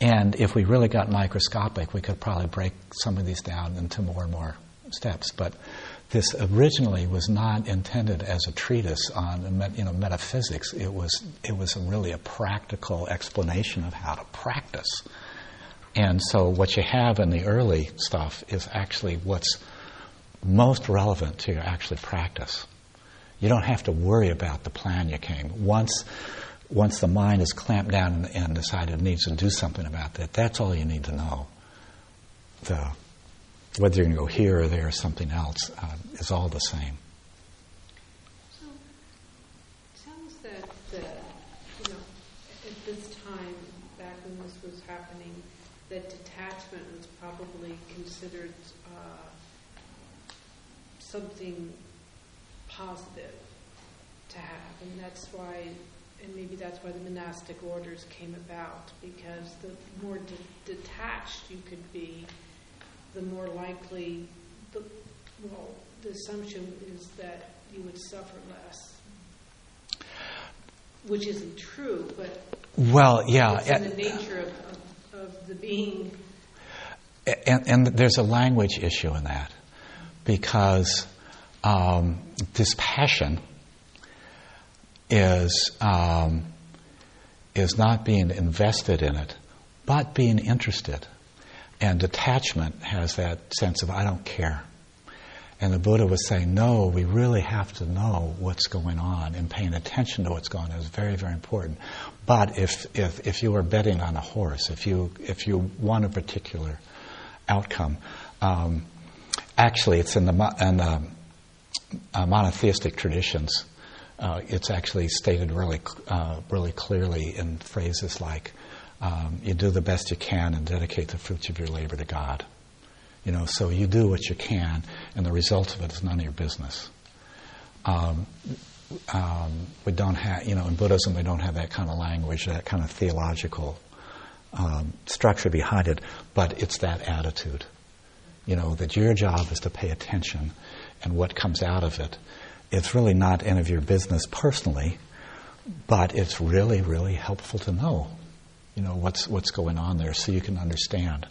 And if we really got microscopic, we could probably break some of these down into more and more steps. But this originally was not intended as a treatise on you know metaphysics. It was it was really a practical explanation of how to practice. And so what you have in the early stuff is actually what's most relevant to your actual practice. You don't have to worry about the plan you came. Once, once the mind is clamped down and, and decided it needs to do something about that, that's all you need to know. The, whether you're going to go here or there or something else uh, is all the same. So, sounds that, that, you know, at this time, back when this was happening, that detachment was probably considered uh, something positive to have, and that's why, and maybe that's why the monastic orders came about, because the more de- detached you could be, the more likely, the, well, the assumption is that you would suffer less, which isn't true, but well, yeah, it's in eh, the nature of, of, of the being. Eh, and, and, there's a language issue in that because um, this passion is um, is not being invested in it, but being interested. And detachment has that sense of I don't care. And the Buddha was saying, no, we really have to know what's going on, and paying attention to what's going on is very, very important. But if if, if you are betting on a horse, if you if you want a particular outcome. Um, actually, it's in the, in the uh, monotheistic traditions. Uh, it's actually stated really, uh, really clearly in phrases like, um, "You do the best you can and dedicate the fruits of your labor to God." You know, so you do what you can, and the result of it is none of your business. Um, um, we don't have, you know, in Buddhism, we don't have that kind of language, that kind of theological um, structure behind it, but it's that attitude. You know, that your job is to pay attention and what comes out of it. It's really not any of your business personally, but it's really, really helpful to know, you know, what's, what's going on there so you can understand.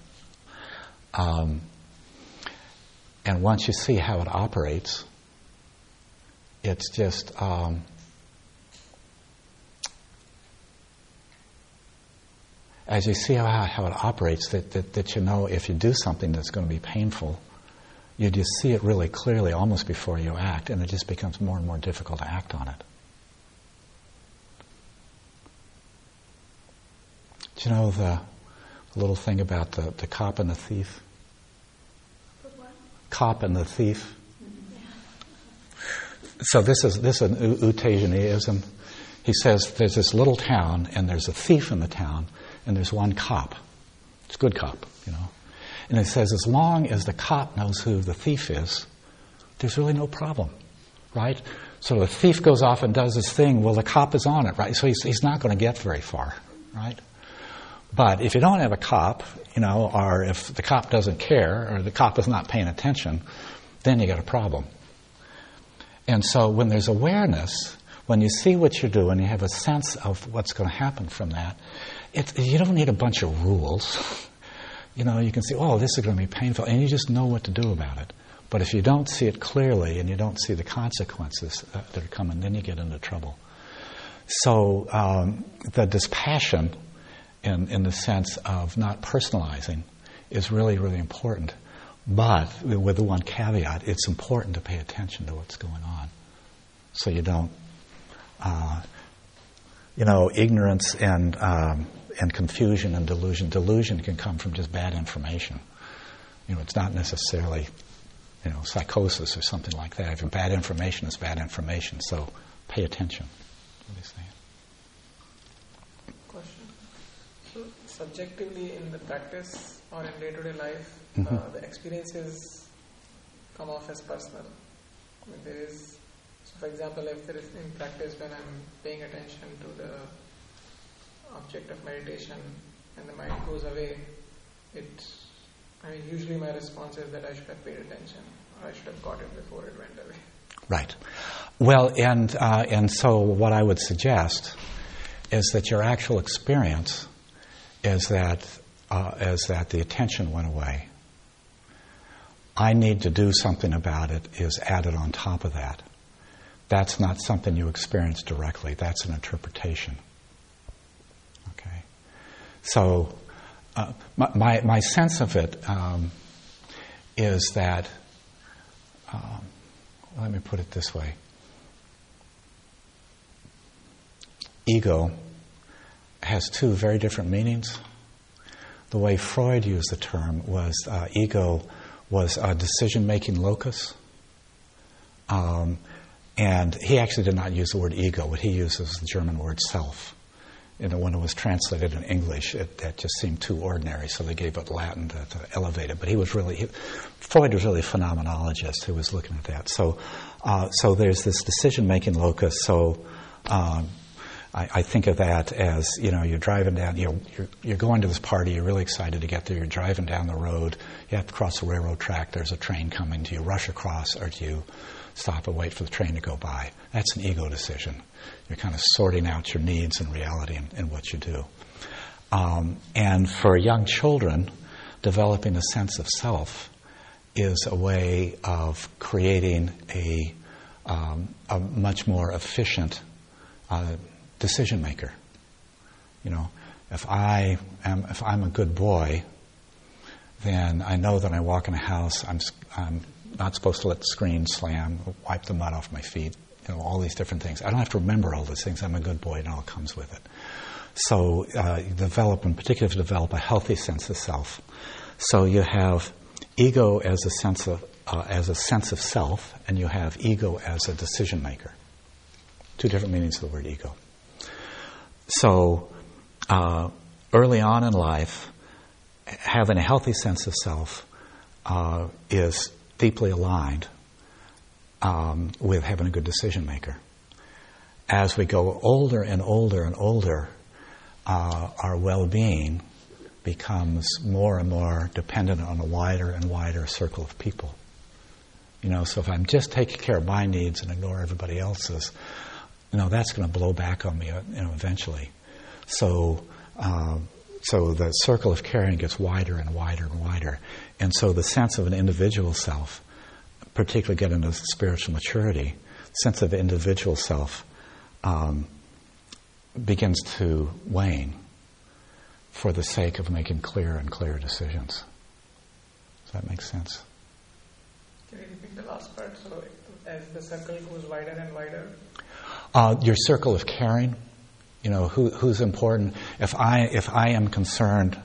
Um, and once you see how it operates, it's just um, as you see how, how it operates, that, that, that you know if you do something that's going to be painful, you just see it really clearly almost before you act, and it just becomes more and more difficult to act on it. Do you know the, little thing about the, the cop and the thief? Cop and the thief. So this is this is an U Tejaniya-ism. He says there's this little town and there's a thief in the town and there's one cop. It's a good cop, you know. And it says as long as the cop knows who the thief is, there's really no problem, right? So the thief goes off and does his thing. Well, the cop is on it, right? So he's, he's not going to get very far, right? But if you don't have a cop, you know, or if the cop doesn't care or the cop is not paying attention, then you got a problem. And so when there's awareness, when you see what you're doing, you have a sense of what's going to happen from that, you don't need a bunch of rules. You know, you can see, oh, this is going to be painful, and you just know what to do about it. But if you don't see it clearly and you don't see the consequences uh, that are coming, then you get into trouble. So um, the dispassion, in, in the sense of not personalizing, is really, really important. But with the one caveat, it's important to pay attention to what's going on. So you don't, uh, you know, ignorance and um, and confusion and delusion. Delusion can come from just bad information. You know, it's not necessarily, you know, psychosis or something like that. If bad information is bad information, so pay attention. What are you saying? Question. So, subjectively in the practice or in day-to-day life, mm-hmm. uh, the experiences come off as personal. I mean, there is, so for example, if there is in practice when I'm paying attention to the object of meditation and the mind goes away, it, I mean, usually my response is that I should have paid attention or I should have caught it before it went away. Right. Well, and, uh, and so what I would suggest is that your actual experience is that, uh, is that the attention went away. I need to do something about it is added on top of that. That's not something you experience directly, that's an interpretation. So, uh, my, my sense of it um, is that, um, let me put it this way ego has two very different meanings. The way Freud used the term was uh, ego was a decision making locus. Um, and he actually did not use the word ego. What he uses is the German word self know, when it was translated in English, it, that just seemed too ordinary, so they gave it Latin to, to elevate it. But he was really, he, Freud was really a phenomenologist who was looking at that. So, uh, so there's this decision-making locus. So, um, I, I, think of that as you know, you're driving down, you know, you're, you're going to this party, you're really excited to get there. You're driving down the road, you have to cross a railroad track. There's a train coming. Do you rush across, or do you stop and wait for the train to go by? That's an ego decision. You're kind of sorting out your needs and reality and, in what you do. Um, and for young children, developing a sense of self is a way of creating a, um, a much more efficient uh, decision maker. You know, if I am, if I'm a good boy, then I know that I walk in a house, I'm, I'm not supposed to let the screen slam, wipe the mud off my feet, know, all these different things. I don't have to remember all these things. I'm a good boy, and all comes with it. So, uh, develop, in particular, develop a healthy sense of self. So you have ego as a sense of uh, as a sense of self, and you have ego as a decision maker. Two different meanings of the word ego. So, uh, early on in life, having a healthy sense of self uh, is deeply aligned um, with having a good decision maker. As we go older and older and older, uh, our well being becomes more and more dependent on a wider and wider circle of people. You know, so if I'm just taking care of my needs and ignore everybody else's, you know, that's going to blow back on me, uh, you know, eventually. So, um, so the circle of caring gets wider and wider and wider, and so the sense of an individual self particularly get into spiritual maturity, sense of individual self um, begins to wane for the sake of making clearer and clearer decisions. Does that make sense? Can you repeat the last part? So, as the circle goes wider and wider. Uh, your circle of caring, you know, who, who's important. If I if I am concerned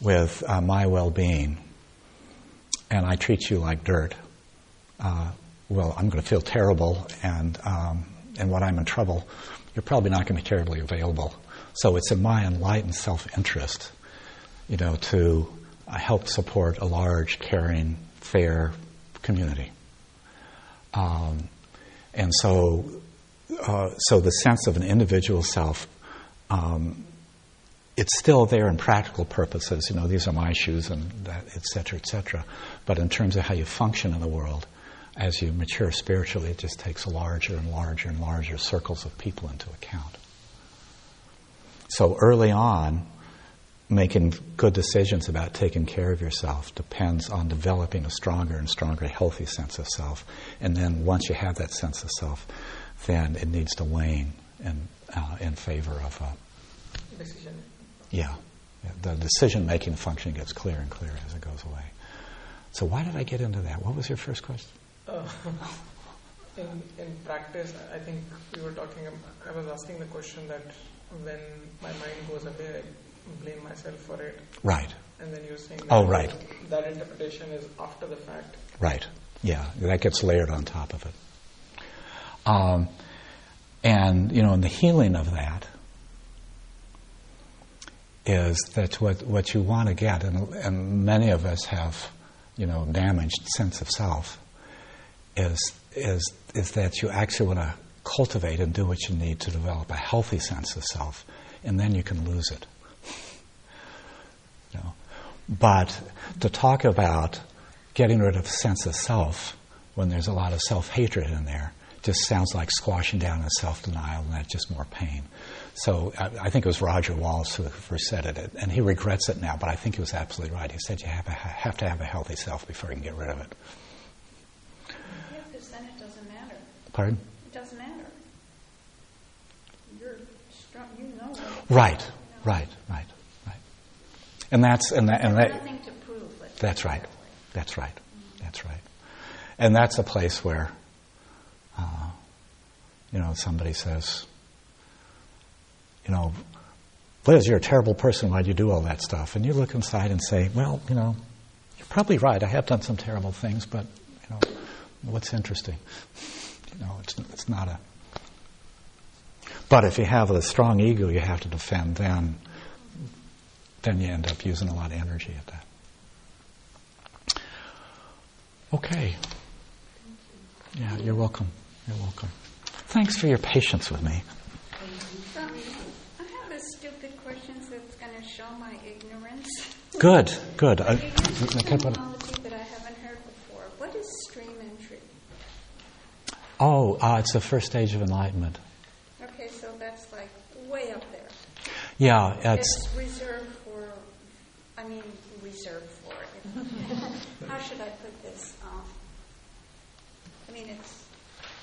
with uh, my well-being, and I treat you like dirt, uh, well, I'm going to feel terrible, and um, and when I'm in trouble, you're probably not going to be terribly available. So it's in my enlightened self-interest, you know, to uh, help support a large, caring, fair community. Um, and so, uh, so the sense of an individual self, um, it's still there in practical purposes. You know, these are my shoes, and that, et cetera, et cetera. But in terms of how you function in the world, as you mature spiritually, it just takes larger and larger and larger circles of people into account. So early on, making good decisions about taking care of yourself depends on developing a stronger and stronger healthy sense of self. And then once you have that sense of self, then it needs to wane in, uh, in favor of a decision. Yeah. The decision making function gets clearer and clearer as it goes away. So, why did I get into that? What was your first question? Uh, in, in practice, I think we were talking, I was asking the question that when my mind goes away, I blame myself for it. Right. And then you're saying that oh, right. that interpretation is after the fact. Right. Yeah, that gets layered on top of it. Um, and, you know, in the healing of that is that what, what you want to get, and, and many of us have, you know, damaged sense of self, is, is, is that you actually want to cultivate and do what you need to develop a healthy sense of self, and then you can lose it. you know? But to talk about getting rid of sense of self when there's a lot of self hatred in there just sounds like squashing down a self denial, and that's just more pain. So I, I, think it was Roger Wallace who first said it, and he regrets it now, but I think he was absolutely right. He said you have, a, have to have a healthy self before you can get rid of it. Yeah, because then it doesn't matter. Pardon? It doesn't matter. You're strong, you know. Right, you know. right, right, right. And that's and that and that. Nothing to prove. That's right. That's right. Mm-hmm. That's right. And that's a place where, uh, you know, somebody says, you know, Liz, you're a terrible person. Why'd you do all that stuff? And you look inside and say, well, you know, you're probably right. I have done some terrible things, but, you know, what's interesting? Know, it's, it's not a. But if you have a strong ego you have to defend, then, then you end up using a lot of energy at that. Okay. Yeah, you're welcome. You're welcome. Thanks for your patience with me. Good, good. Uh, terminology that I haven't heard before. What is stream entry? Oh, uh, it's the first stage of enlightenment. Okay, so that's like way up there. Yeah, it's, it's reserved for. I mean, reserved for. how should I put this? Um, I mean, it's,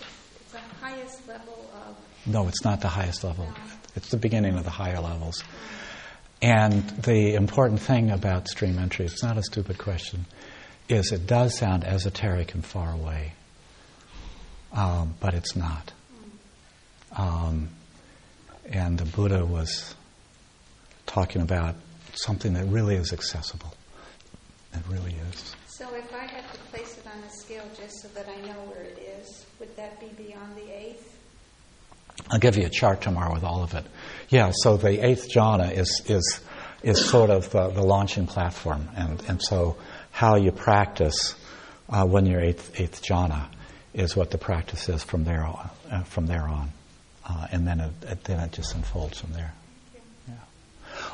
it's, it's the highest level of. No, it's not the highest level. No. It's the beginning of the higher levels. And the important thing about stream entry, it's not a stupid question, is it does sound esoteric and far away, um, but it's not. Um, and the Buddha was talking about something that really is accessible. It really is. So if I had to place it on a scale just so that I know where it is, would that be beyond the eighth? I'll give you a chart tomorrow with all of it. Yeah, so the eighth jhana is is is sort of the, the launching platform, and and so how you practice uh, when you're eighth eighth jhana is what the practice is from there on, uh, from there on, uh, and then it, then it just unfolds from there. Yeah.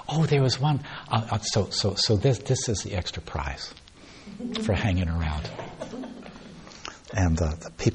Oh, there was one. Uh, uh, so so so this this is the extra prize for hanging around, and uh, the pe-